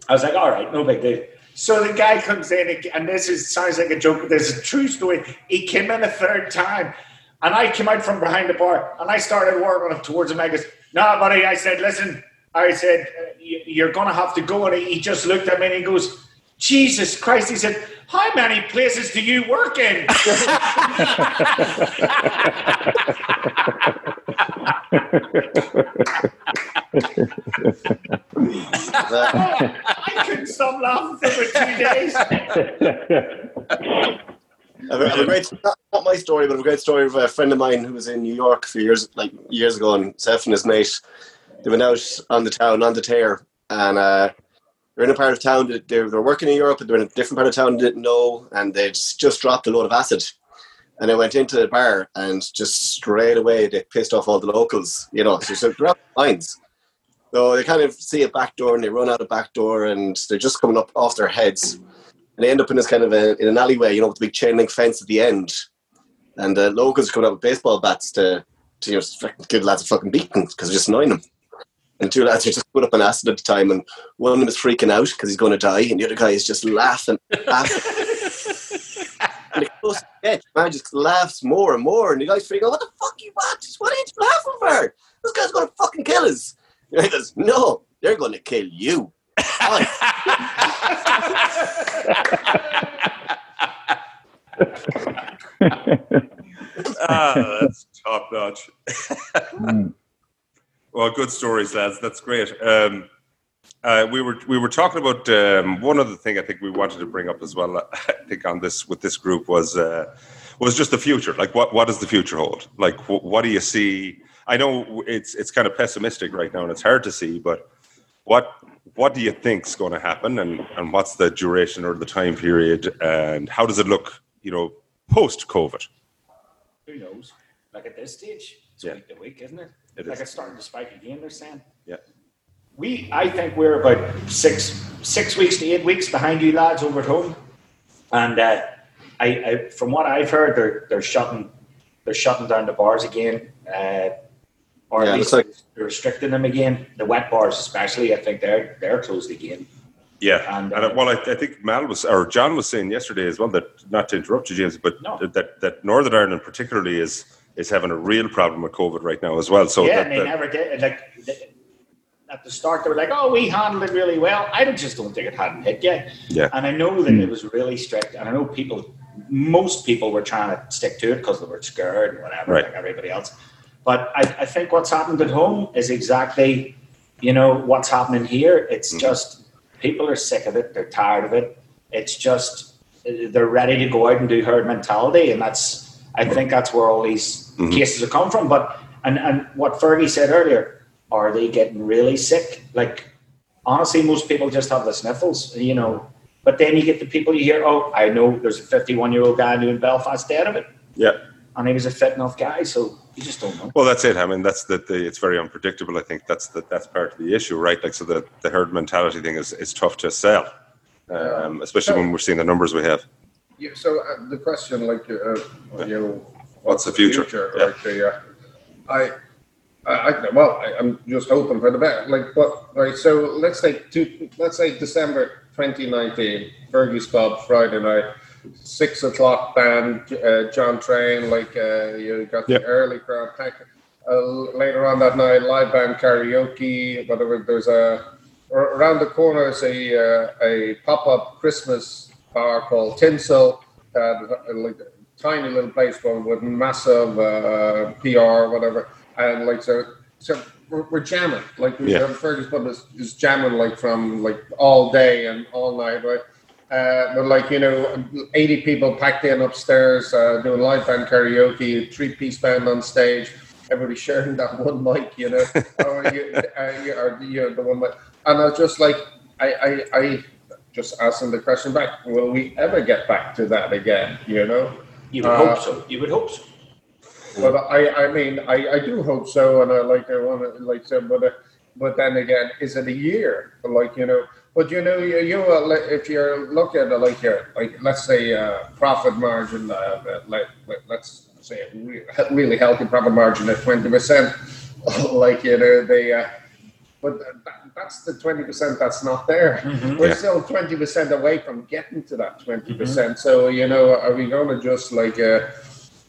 I was like, all right, no big deal. So the guy comes in, and this is sounds like a joke, but there's a true story. He came in a third time, and I came out from behind the bar, and I started working up towards him. I goes, "No, buddy," I said, "Listen," I said, you- "You're gonna have to go." And he just looked at me and he goes, "Jesus Christ!" He said, "How many places do you work in?" I couldn't stop laughing for two days. I have a- I have a great, not, not my story, but a great story of a friend of mine who was in New York a few years, like years ago, and Seth and his mate, they went out on the town, on the tear, and uh, they're in a part of town that they were working in Europe, but they're in a different part of town, didn't know, and they'd just dropped a load of acid. And they went into the bar, and just straight away they pissed off all the locals, you know, so, so they're out of minds. So they kind of see a back door, and they run out a back door, and they're just coming up off their heads and they end up in this kind of a, in an alleyway, you know, with the big chain link fence at the end. And the locals are coming up with baseball bats to, to you know, give lads a fucking beating because they're just annoying them. And two lads are just put up an acid at the time, and one of them is freaking out because he's going to die, and the other guy is just laughing, laughing. and it goes to the edge, man just laughs more and more, and the guy's freaking out, what the fuck you what? What are you laughing for? This guy's going to fucking kill us. And he goes, no, they're going to kill you. ah, that's top notch. Mm. Well, good stories, lads. That's great. Um, uh, we were we were talking about um, one other thing. I think we wanted to bring up as well. I think on this with this group was uh, was just the future. Like, what what does the future hold? Like, wh- what do you see? I know it's it's kind of pessimistic right now, and it's hard to see. But what what do you think's going to happen, and and what's the duration or the time period, and how does it look? You know, post COVID. Who knows? Like at this stage, it's Yeah. week to week, isn't it? It like is. it's starting to spike again. They're saying. Yeah. We, I think we're about six six weeks to eight weeks behind you lads over at home, and uh, I, I, from what I've heard, they're they're shutting they're shutting down the bars again, uh, or Yeah, at least like- they're restricting them again. The wet bars, especially, I think they're they're closed again. Yeah, And, and, uh, uh, well, I, I think Mal was or John was saying yesterday as well that not to interrupt you, James, but No. that that Northern Ireland particularly is is having a real problem with COVID right now as well. So yeah, that, and they that- never did. Like at the start, they were like, "Oh, we handled it really well." I just don't think it hadn't hit yet. Yeah. And I know that it was really strict, and I know people, most people were trying to stick to it because they were scared and whatever, Right. like everybody else. But I, I think what's happened at home is exactly, you know, what's happening here. It's Mhm. just people are sick of it. They're tired of it. It's just they're ready to go out and do herd mentality, and that's I think that's where all these Mhm. cases have come from. But and and what Fergie said earlier, are they getting really sick? Like honestly, most people just have the sniffles, you know. But then you get the people you hear, oh, I know there's a 51 year old guy in Belfast dead of it, yeah. and he was a fit enough guy, so you just don't know. Well, that's it. I mean, that's the, the it's very unpredictable. I think that's the, that's part of the issue, right? Like, so the, the herd mentality thing is, is tough to sell, um, especially when we're seeing the numbers we have. Yeah, so uh, the question, like, uh, you know, What's the future? Yeah. Like, the, uh, I, I, I, well, I, I'm just hoping for the best. Like, what? Right. So let's say two. Let's say December 2019, Fergie's Pub, Friday night, six o'clock band, uh, John Train. Like, uh, you got the Yep. early crowd. Pack, uh, later on that night, live band karaoke. Whatever. There's a around the corner is a uh, a pop up Christmas bar called Tinsel. Uh, like a tiny little place, but with massive uh, PR, whatever, and like so. So we're, we're jamming, like we Yeah. Fergus Pub is, is jamming like from like all day and all night, right? Uh, but like you know, eighty people packed in upstairs uh, doing live band karaoke, three piece band on stage, everybody sharing that one mic, you know, or, you, uh, you, or you know, the one mic, and I was just like, I, I, I just asking the question back, will we ever get back to that again? You know, You would Uh, hope so. You would hope so. but I, I mean, I, I do hope so, and I like, I want to, like, so, but, uh, but then again, is it a year? Like, you know, but you know, you, you uh, if you're looking at like your, like, let's say, uh, profit margin, uh, uh, like, like, let's say a re- really healthy profit margin at twenty percent, like, you know, they, uh, but that, that's the twenty percent that's not there. We're Yeah. still twenty percent away from getting to that 20 percent. So you know, are we going to just like uh,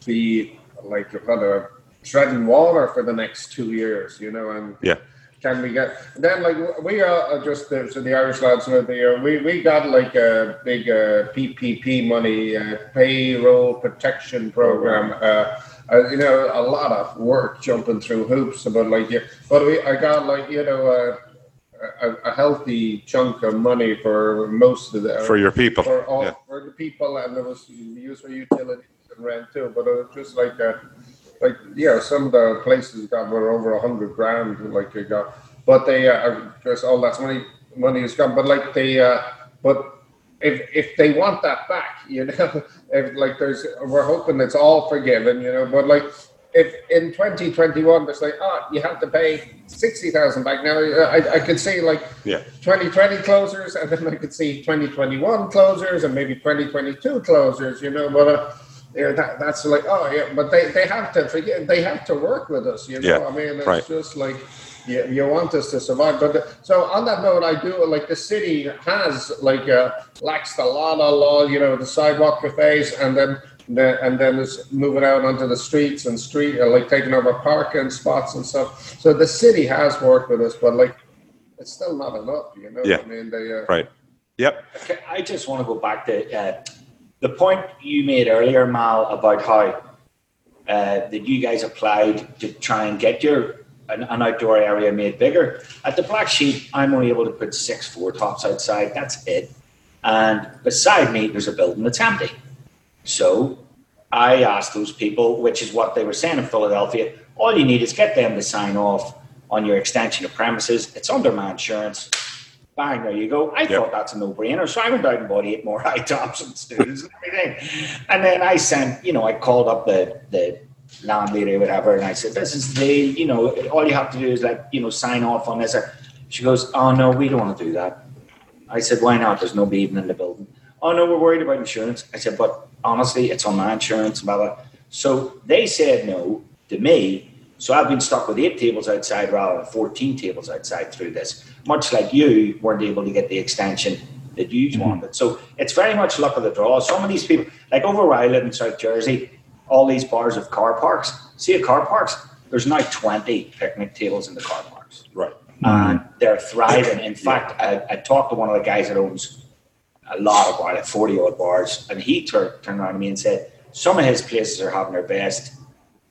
be like kind of treading water for the next two years? You know, and Yeah. can we get then like we are just so the Irish lads with the uh, we we got like a big uh, PPP money uh, payroll protection program. Uh, uh, you know, a lot of work jumping through hoops about like yeah, but we I got like you know. Uh, a, a healthy chunk of money for most of the For your people. for all Yeah. for the people, and it was used for utilities and rent too. But it was just like uh like yeah, some of the places got were over a hundred grand, like you got, but they uh, just all that money money is gone. But like they, uh, but if if they want that back, you know, if like there's we're hoping it's all forgiven, you know, but like. If in 2021 there's like, oh, you have to pay 60,000 back now, I, I could see like Yeah. 2020 closers, and then I could see 2021 closers and maybe 2022 closers, you know. But uh, yeah, that, that's like, oh yeah, but they, they have to forget, they have to work with us, you know. Yeah, I mean, it's right. just like you, you want us to survive. But uh, so on that note, I do like the city has like uh, laxed a lot of law, you know, the sidewalk cafes, and then. The, and then it's moving out onto the streets and street, uh, like taking over parking spots and stuff. So the city has worked with us, but like it's still not enough, you know. Yeah. I mean, they. Uh, Right. Yep. Okay, I just want to go back to uh, the point you made earlier, Mal, about how uh, that you guys applied to try and get your an, an outdoor area made bigger. At the Black Sheep, I'm only able to put six four tops outside. That's it. And beside me, there's a building that's empty. So I asked those people, which is what they were saying in Philadelphia, all you need is get them to sign off on your extension of premises. It's under my insurance. Bang, there you go. I thought that's a no brainer. So I went out and bought eight more high tops and stools and everything. And then I sent, you know, I called up the, the landlady or whatever and I said, This is the, you know, all you have to do is like, you know, sign off on this. She goes, Oh, no, we don't want to do that. I said, Why not? There's nobody even in the building. Oh, no, we're worried about insurance. I said, But honestly, it's on my insurance, blah, blah. So they said no to me. So I've been stuck with eight tables outside rather than 14 tables outside through this, much like you weren't able to get the extension that you mm-hmm. wanted. So it's very much luck of the draw. Some of these people, like over where I live in South Jersey, all these bars have car parks. See a car parks, there's now 20 picnic tables in the car parks Right. and mm-hmm. they're thriving. In fact, I, I talked to one of the guys that owns a lot of bars, like 40 odd bars, and he tur- turned around to me and said, Some of his places are having their best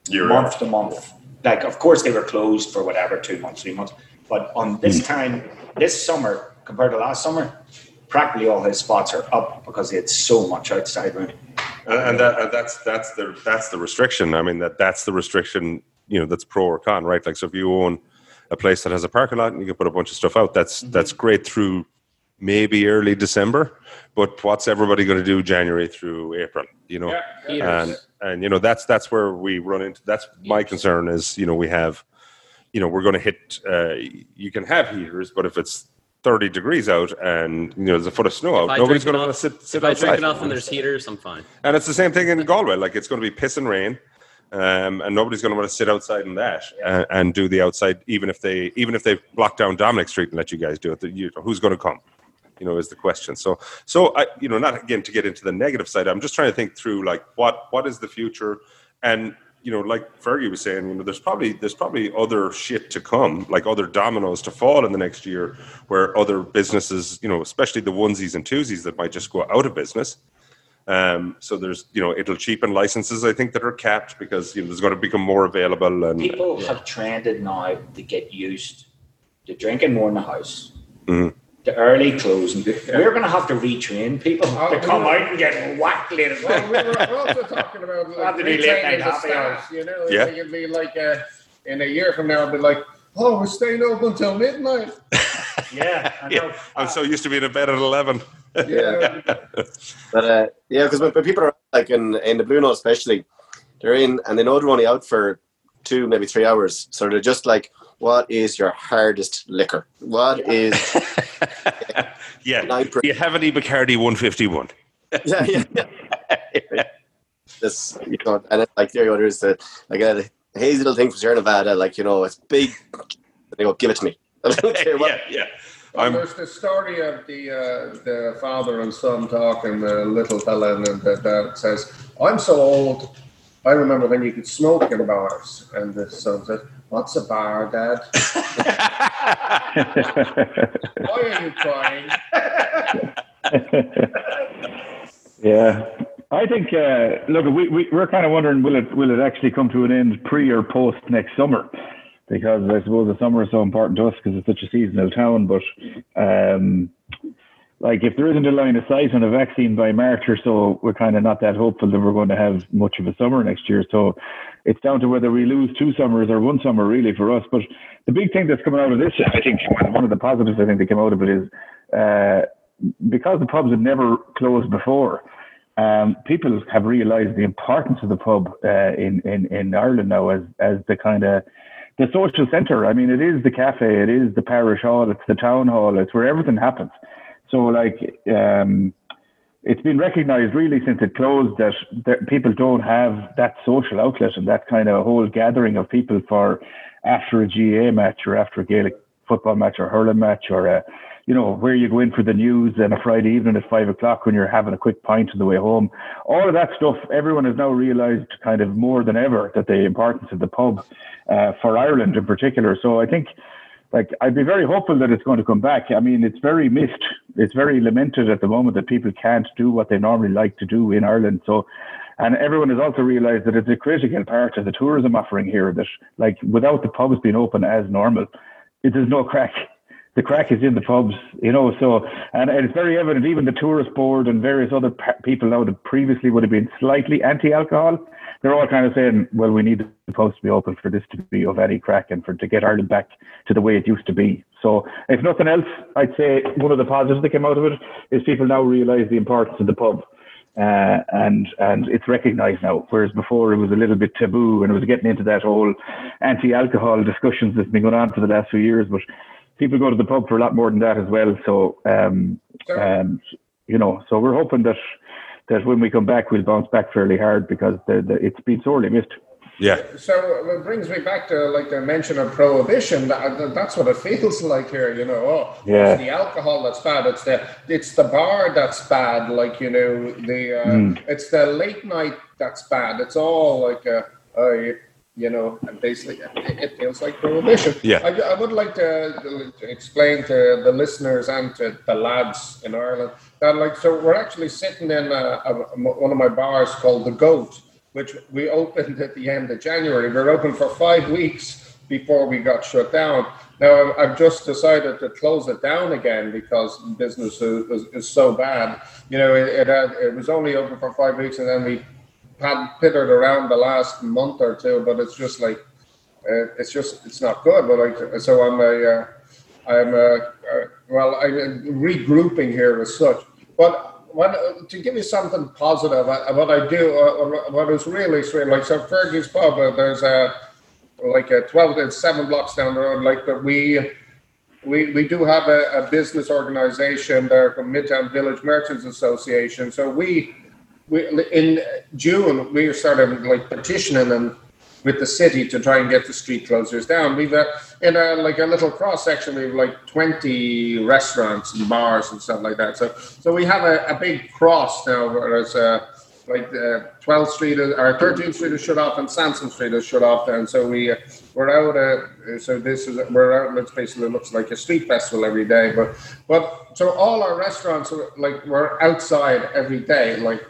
You're month to month. Like, of course, they were closed for whatever, two months, three months. But on this hmm. time, this summer, compared to last summer, practically all his spots are up because he had so much outside room. And, uh, and, that, and that's that's the that's the restriction. I mean that that's the restriction. You know, that's pro or con, right? Like, so if you own a place that has a parking lot and you can put a bunch of stuff out, that's mm-hmm. that's great through maybe early December. But what's everybody going to do January through April? You know, and and you know that's that's where we run into. That's my concern is you know we have, you know, we're going to hit. Uh, you can have heaters, but if it's 30 degrees out and you know there's a foot of snow out, If I nobody's going to want to sit, sit If I drink outside. enough and there's heaters, I'm fine. And it's the same thing in Galway. Like it's going to be piss and rain, um, and nobody's going to want to sit outside in that and, and do the outside, even if they even if they block down Dominic Street and let you guys do it. You, who's going to come? You know, is the question. So, so I, you know, not again to get into the negative side. I'm just trying to think through like what what is the future, and you know, like Fergie was saying, you know, there's probably there's probably other shit to come, like other dominoes to fall in the next year, where other businesses, you know, especially the onesies and twosies that might just go out of business. Um, so there's, you know, it'll cheapen licenses. I think that are capped because you know there's going to become more available and People have trended now to get used to drinking more in the house. Mhm. The early closing. We're going to have to retrain people Oh, to come yeah. out and get whacked later. Well, we were we're also talking about Have like to be late night retraining the happy staff. You know, Yeah. like, it'd be like uh, in a year from now, it'll be like, oh, we're staying open until midnight. yeah, I know. I'm so used to being in bed at eleven. Yeah. But uh, yeah, because when, when people are like in in the Blue Note, especially, they're in and they know they're only out for two, maybe three hours. So they're just like, "What is your hardest liquor? What is yeah. nine Do you have any Bacardi 151? yeah, yeah, yeah. this you know, and it's like there you go. There's the like a hazy little thing from Sierra Nevada, like you know, it's big. They go, give it to me. I don't care what. yeah, yeah. Well, I'm, there's the story of the uh, the father and son talking. The little fella and the dad says, "I'm so old. I remember when you could smoke in bars." And the son says, "What's a bar, Dad? Why are you crying?" yeah. I think, uh, look, we, we, we're kind of wondering will it will it actually come to an end pre or post next summer? Because I suppose the summer is so important to us because it's such a seasonal town. But um, like, if there isn't a line of sight on a vaccine by March or so, we're kind of not that hopeful that we're going to have much of a summer next year. So it's down to whether we lose two summers or one summer, really, for us. But the big thing that's coming out of this, I think, one of the positives I think that came out of it is uh, because the pubs had never closed before um, people have realised the importance of the pub uh, in, in in Ireland now as as the kind of the social centre. I mean, it is the cafe, it is the parish hall, it's the town hall, it's where everything happens. So, like, um, it's been recognised really since it closed that, people don't have that social outlet and that kind of whole gathering of people for after a GAA match or after a Gaelic football match or hurling match or a you know, where you go in for the news on a Friday evening at five o'clock when you're having a quick pint on the way home. All of that stuff, everyone has now realised kind of more than ever that the importance of the pub uh, for Ireland in particular. So I think, like, I'd be very hopeful that it's going to come back. I mean, it's very missed. It's very lamented at the moment that people can't do what they normally like to do in Ireland. So, and everyone has also realised that it's a critical part of the tourism offering here. That, like, without the pubs being open as normal, it, there's no crack the crack is in the pubs, you know. So, and it's very evident. Even the tourist board and various other pa- people now that previously would have been slightly anti-alcohol, they're all kind of saying, "Well, we need the pubs to be open for this to be of any crack and for to get Ireland back to the way it used to be." So, if nothing else, I'd say one of the positives that came out of it is people now realise the importance of the pub. Uh, and and it's recognised now, whereas before it was a little bit taboo, and it was getting into that whole anti-alcohol discussions that's been going on for the last few years. But people go to the pub for a lot more than that as well. So, um, um, you know, so we're hoping that that when we come back, we'll bounce back fairly hard because the, the, it's been sorely missed. yeah. So it brings me back to like the mention of prohibition. That, that's what it feels like here. You know, oh, Yeah. it's the alcohol that's bad. It's the it's the bar that's bad. Like you know, the uh, Mm. it's the late night that's bad. It's all like a, uh, you, you know, and basically it, it feels like prohibition. Yeah. I, I would like to, to explain to the listeners and to the lads in Ireland that like so we're actually sitting in a, a, one of my bars called the Goat which we opened at the end of January. We were open for five weeks before we got shut down. Now I've just decided to close it down again because business is, is, so bad. You know, it, it, had, it was only open for five weeks, and then we had pittered around the last month or two. But it's just like uh, it's just it's not good. But like so, I'm a uh, I'm a, uh, well I'm regrouping here as such. But what, to give you something positive, uh, what I do, uh, what is really sweet, like so Fergie's Pub, uh, there's a like a 12, it's seven blocks down the road, like that we we, we do have a, a business organization there called Midtown Village Merchants Association. So we, we in June we started like petitioning and with the city to try and get the street closures down. We've uh, in a like a little cross section. We've like twenty restaurants and bars and stuff like that. So so we have a, a big cross now. Whereas uh, like uh, 12th Street or 13th Street is shut off and Sansom Street is shut off. And so we uh, we're out. Uh, so this is we're out. It's basically looks like a street festival every day. But but so all our restaurants are like we're outside every day. Like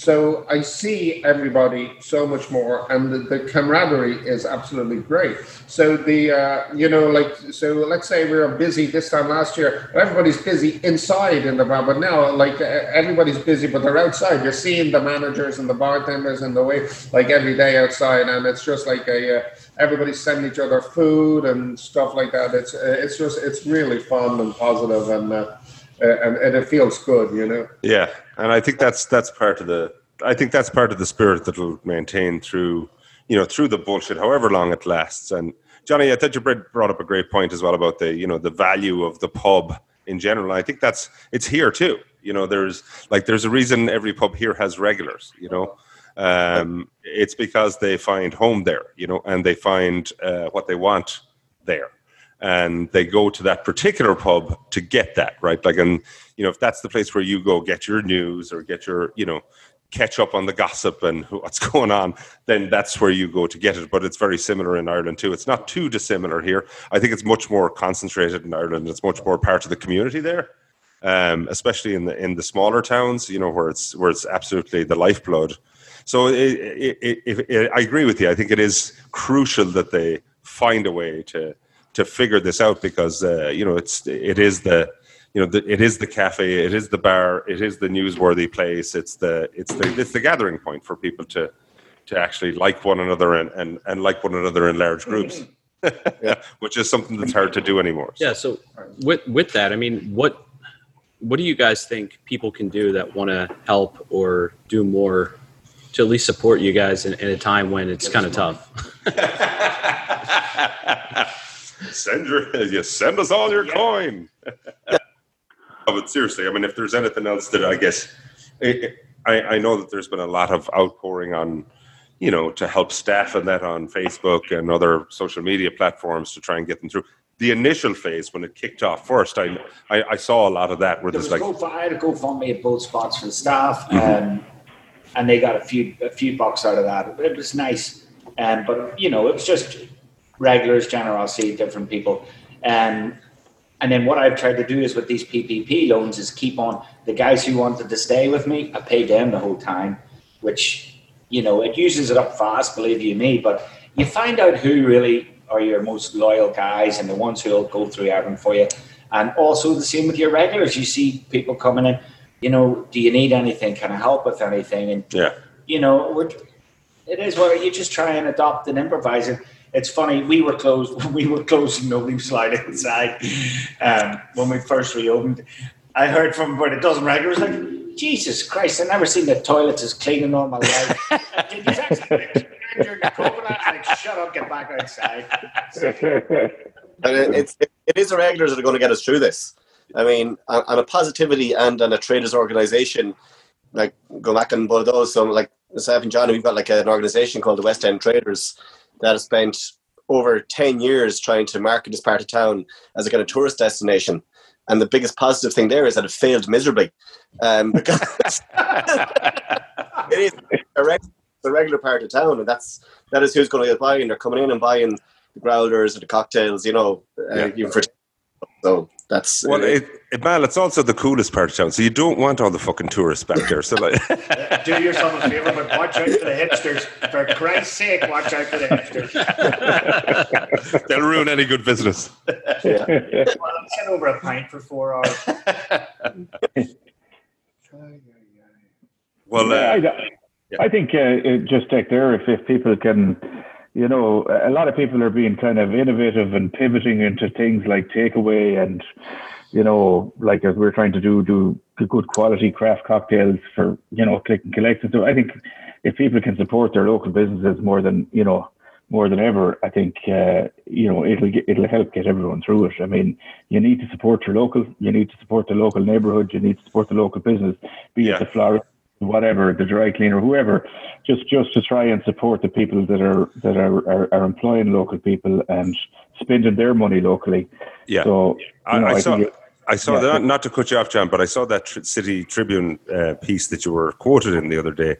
so I see everybody so much more, and the, the camaraderie is absolutely great. So the uh, you know like so let's say we were busy this time last year. Everybody's busy inside in the bar, but now like everybody's busy, but they're outside. You're seeing the managers and the bartenders and the way like every day outside, and it's just like a uh, everybody's sending each other food and stuff like that. It's uh, it's just it's really fun and positive and. Uh, and, and it feels good, you know. Yeah, and I think that's that's part of the I think that's part of the spirit that will maintain through you know through the bullshit, however long it lasts. And Johnny, I thought you brought up a great point as well about the you know the value of the pub in general. I think that's it's here too. You know, there's like there's a reason every pub here has regulars. You know, um, it's because they find home there. You know, and they find uh, what they want there and they go to that particular pub to get that right like and you know if that's the place where you go get your news or get your you know catch up on the gossip and what's going on, then that's where you go to get it. But it's very similar in Ireland too. It's not too dissimilar here. I think it's much more concentrated in Ireland. It's much more part of the community there, um, especially in the in the smaller towns. You know where it's where it's absolutely the lifeblood. So it, it, it, I agree with you. I think it is crucial that they find a way to to figure this out because uh, you know it's it is the you know, the, it is the cafe, it is the bar, it is the newsworthy place. It's the it's the it's the gathering point for people to to actually like one another and and, and like one another in large groups. yeah. Which is something that's hard to do anymore. So. Yeah. So with with that, I mean, what what do you guys think people can do that want to help or do more to at least support you guys in, in a time when it's kind of tough? send your you send us all your yeah. coin. but seriously, I mean, if there's anything else that I guess, I, I know that there's been a lot of outpouring on, you know, to help staff and that on Facebook and other social media platforms to try and get them through. The initial phase when it kicked off first, I I, I saw a lot of that where there there's like go, I had a GoFundMe at both spots for the staff, mm-hmm. um, and they got a few a few bucks out of that. It was nice, um, but you know, it was just regulars, generosity, different people. Um, and then what I've tried to do is with these PPP loans is keep on the guys who wanted to stay with me. I paid them the whole time, which you know it uses it up fast, believe you me. But you find out who really are your most loyal guys and the ones who will go through everything for you. And also the same with your regulars. You see people coming in. You know, do you need anything? Can I help with anything? And yeah, you know, it is what you just try and adopt and improvise. And it's funny. We were closed. We were closed, and nobody was sliding inside um, when we first reopened. I heard from but it doesn't regulars like Jesus Christ. i've never seen the toilets as clean in all my life. Did you during the COVID? Like, shut up, get back outside. and it, it's it is the regulars that are going to get us through this. I mean, on, a positivity and on a traders organization, like go back on both of those. So, like myself and Johnny, we've got like an organization called the West End Traders that has spent over 10 years trying to market this part of town as a kind of tourist destination. And the biggest positive thing there is that it failed miserably. Um, because it is a regular, a regular part of town, and that's that is who's going to get buying. They're coming in and buying the growlers and the cocktails, you know, uh, yeah. even for so that's well, it, it, man. It's also the coolest part of town. So you don't want all the fucking tourists back there. So like, do yourself a favor, but watch out for the hipsters. For Christ's sake, watch out for the hipsters. They'll ruin any good business. Yeah. well, I'm sitting over a pint for four hours. well, uh, I, I, think uh, just take there if if people can you know, a lot of people are being kind of innovative and pivoting into things like takeaway and, you know, like as we're trying to do, do good quality craft cocktails for, you know, click and collect. And so I think if people can support their local businesses more than, you know, more than ever, I think uh, you know it'll get, it'll help get everyone through it. I mean, you need to support your local, you need to support the local neighbourhood, you need to support the local business, be Yeah. it the florist, whatever, the dry cleaner, whoever. Just just to try and support the people that are that are are, are employing local people and spending their money locally. Yeah. So I, know, I I saw. it- I saw yeah. that. Not to cut you off, John, but I saw that Tr- City Tribune uh, piece that you were quoted in the other day,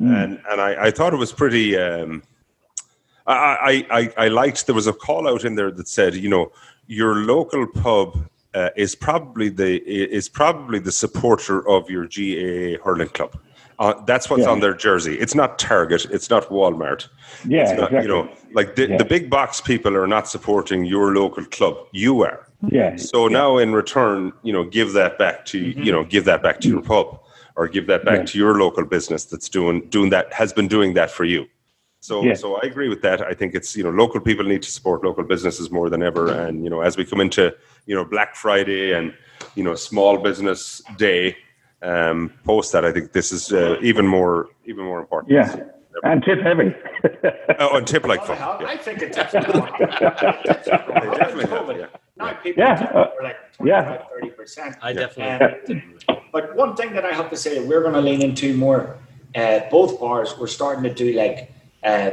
Mm. and and I, I thought it was pretty. Um, I, I I I liked there was a call out in there that said, you know, your local pub uh, is probably the is probably the supporter of your GAA hurling club. Uh, that's what's Yeah. on their jersey. It's not Target. It's not Walmart. Yeah, It's not, exactly. You know, like the, Yeah. the big box people are not supporting your local club. You are. yeah. So now, in return, you know, give that back to you know, give that back to your pub, or give that back Yeah. to your local business that's doing doing that has been doing that for you. So, Yeah. so I agree with that. I think it's you know, local people need to support local businesses more than ever, and you know, as we come into you know Black Friday and you know Small Business Day, um, post that, I think this is uh, even more even more important. Yeah. And tip heavy. Oh, and tip like fun. hell, Yeah. I think it definitely. They definitely have, yeah. Now people Yeah, tip uh, for like yeah. 25, 30 percent. I definitely. But one thing that I have to say we're going to lean into more, uh, both bars, we're starting to do like uh,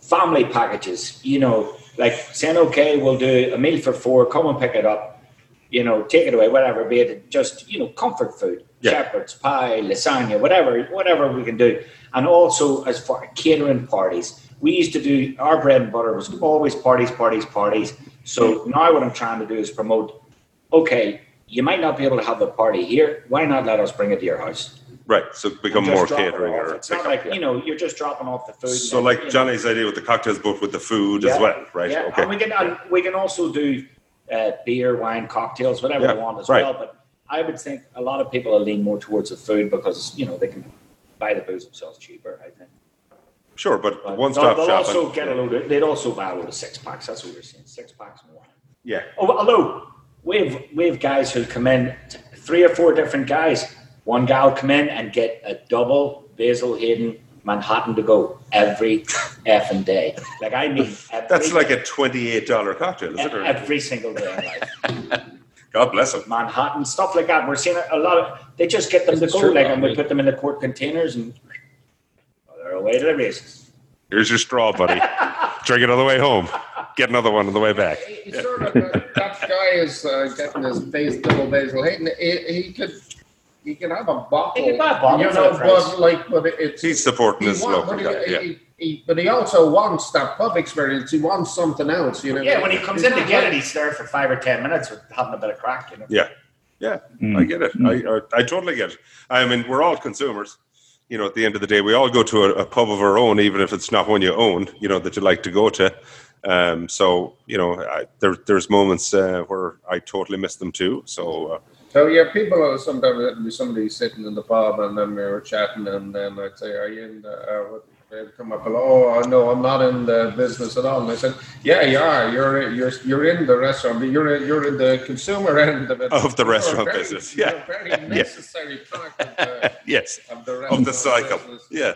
family packages. You know, like saying, okay, we'll do a meal for four, come and pick it up, you know, take it away, whatever, be it just, you know, comfort food, Yeah. shepherd's pie, lasagna, whatever, whatever we can do. And also as far catering parties, we used to do our bread and butter was always parties, parties, parties. So now what I'm trying to do is promote okay, you might not be able to have the party here. Why not let us bring it to your house? Right. So become Just more drop it catering off. or It's not like you know you're just dropping off the food. So like you know, Johnny's idea with the cocktails, but with the food yeah, as well, right? Yeah, Okay. and we can and we can also do uh, beer, wine, cocktails, whatever Yeah, they want as right. well. But I would think a lot of people will lean more towards the food because you know they can buy the booze themselves cheaper. I think. Sure, but But one stop they'll, they'll also get a load. Of, they'd also buy a load of six packs. That's what we're seeing. Six packs more. Yeah. Oh, although we have we have guys who come in, t- three or four different guys. One guy will come in and get a double Basil Hayden Manhattan to go every effing day. Like I mean, every, That's like a twenty-eight dollar cocktail, is it? Every single day in life. God bless him. Manhattan stuff like that. We're seeing a, a lot of. They just get them to go, like, and we Bobby. put them in the quart containers and well, they're away to the races. Here's your straw, buddy. Drink it on the way home. Get another one on the way back. He sort of, uh, that guy is uh, getting his face double Basil Hayden. He, he could he can have a bottle. He can buy a bottle you know, but like, but it's He's supporting he his want- local but guy. he, Yeah. he, he, but he also wants that pub experience. He wants something else. You know. Yeah, when he comes in to get like- it, he's there for five or ten minutes with having a bit of crack. You know. Yeah. Yeah. Mm. I get it. I, I I totally get it. I mean, we're all consumers. You know, at the end of the day, we all go to a, a pub of our own, even if it's not one you own. You know that you like to go to. Um, so you know, I, there there's moments uh, where I totally miss them too. So uh, So yeah, people are sometimes it'd be somebody sitting in the pub and then we were chatting and then I'd say, "Are you in the?" Uh, what, they'd come up and oh no, I'm not in the business at all. And I said, "Yeah, you are. You're you're you're in the restaurant, but you're you're in the consumer end of it Of the You're restaurant very- business, you're yeah. a very Yeah. necessary part of the, yes, of the of the cycle. business. Yeah.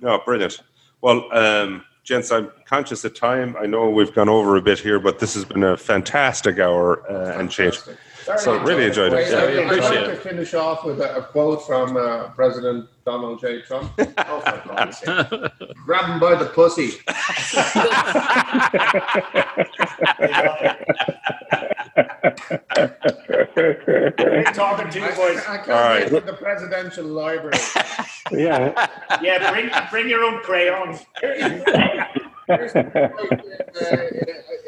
No, brilliant. Well, um, gents, I'm conscious of time. I know we've gone over a bit here, but this has been a fantastic hour uh, and change. Fantastic. So really enjoyed Wait, it. I'd- we I'd like it. to finish off with a, a quote from uh, President Donald J. Trump. Oh, for God's sake. Grab him by the pussy. Talking to you, boys. I can't All right. wait for the presidential library. yeah. Yeah, bring bring your own crayons. Here's the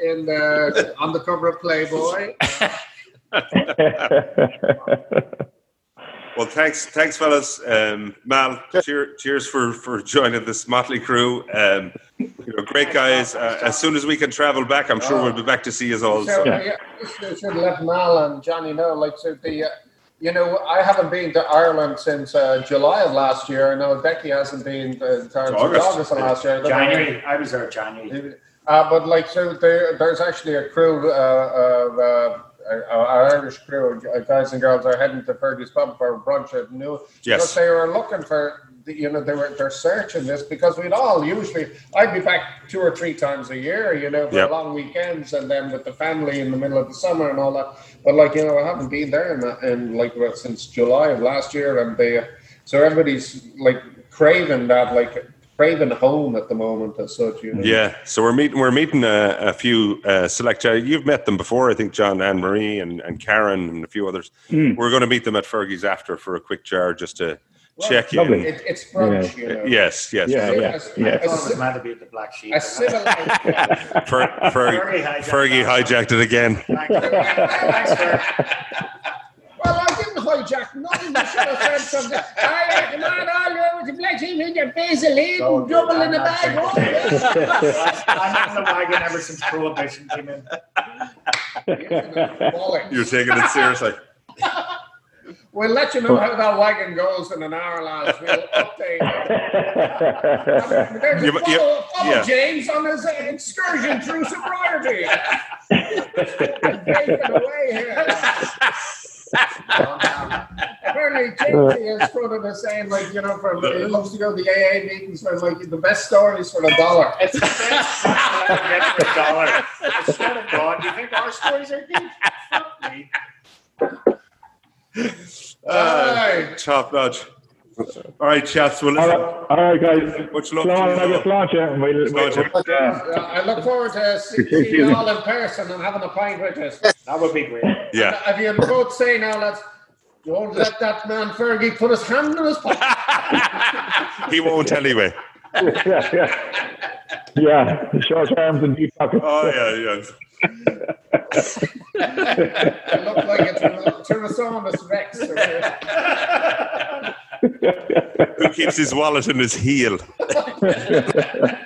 in, uh, in, uh, on the cover of Playboy. Well, thanks, thanks, fellas. Um, Mal, cheer, cheers for for joining this motley crew. Um, you know, great guys. Uh, as soon as we can travel back, I'm sure we'll be back to see you all. So, So, yeah, I should let Mal and Johnny know. Like, so the, uh, you know, I haven't been to Ireland since uh, July of last year. I know Becky hasn't been uh, since August. August. of last year. I don't know. January. I was there January. Uh, but like, so there, there's actually a crew uh, of uh, our Irish crew, guys and girls, are heading to Fergie's pub for brunch at noon. Yes. Because they were looking for you know, they were they're searching this because we'd all usually I'd be back two or three times a year, you know, for Yep. long weekends and then with the family in the middle of the summer and all that. But like you know, I haven't been there in, in like well, since July of last year, and they so everybody's like craving that like craving home at the moment as such. You know. Yeah, so we're meeting. We're meeting a, a few uh, select. Uh, you've met them before, I think. John, Anne Marie, and, and Karen, and a few others. Mm. We're going to meet them at Fergie's after for a quick jar, just to Well, check in. It, it's brunch, you know. Yes, yes. Yeah, yeah, as- yeah. I as- thought it was meant to be at the black sheep. A civilized, Fer, Fer, Fergie hijacked Fergie hijacked it again. Thanks, Thanks, Fer. Well, I didn't hijack nothing. You should have said something. I come on, all over with the black sheep in your Vaseline, Don't do double that, in the I'm bag. not yeah. I'm in the wagon ever since Prohibition came in. Bollocks. You're taking it seriously. We'll let you know how that wagon goes in an hour, lads. We'll update. There's a You- you- follow, follow yeah. James on his uh, excursion through sobriety. Vaping away here. Apparently, Jamesy is quoted as saying, like, you know, for, he loves to go to the AA meetings for like the best stories for a dollar. It's the best stuff I can get for a dollar. I swear to God, do you think our stories are good? Fuck me. Uh, Aye. top notch. All right, chaps. Well, all, listen, right, all right, guys. much love Come to I you. just launch it. and We'll, we'll- yeah. Uh, I look forward to see- Take it seeing you all in person and having a pint with us. That would be great. Yeah. If you both say now, lads, don't let that man Fergie put his hand in his pocket. he won't anyway. yeah, yeah. Yeah, short arms and deep pockets. Oh yeah, yeah. It looked like a Tyrann- Tyrannosaurus Rex. Or- yeah. Who keeps his wallet in his heel?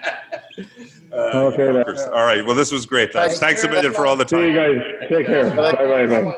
Uh, okay, then. All right. Well, this was great, lads. Thanks a million for all the See you time. guys. Take care. Bye, bye, bye.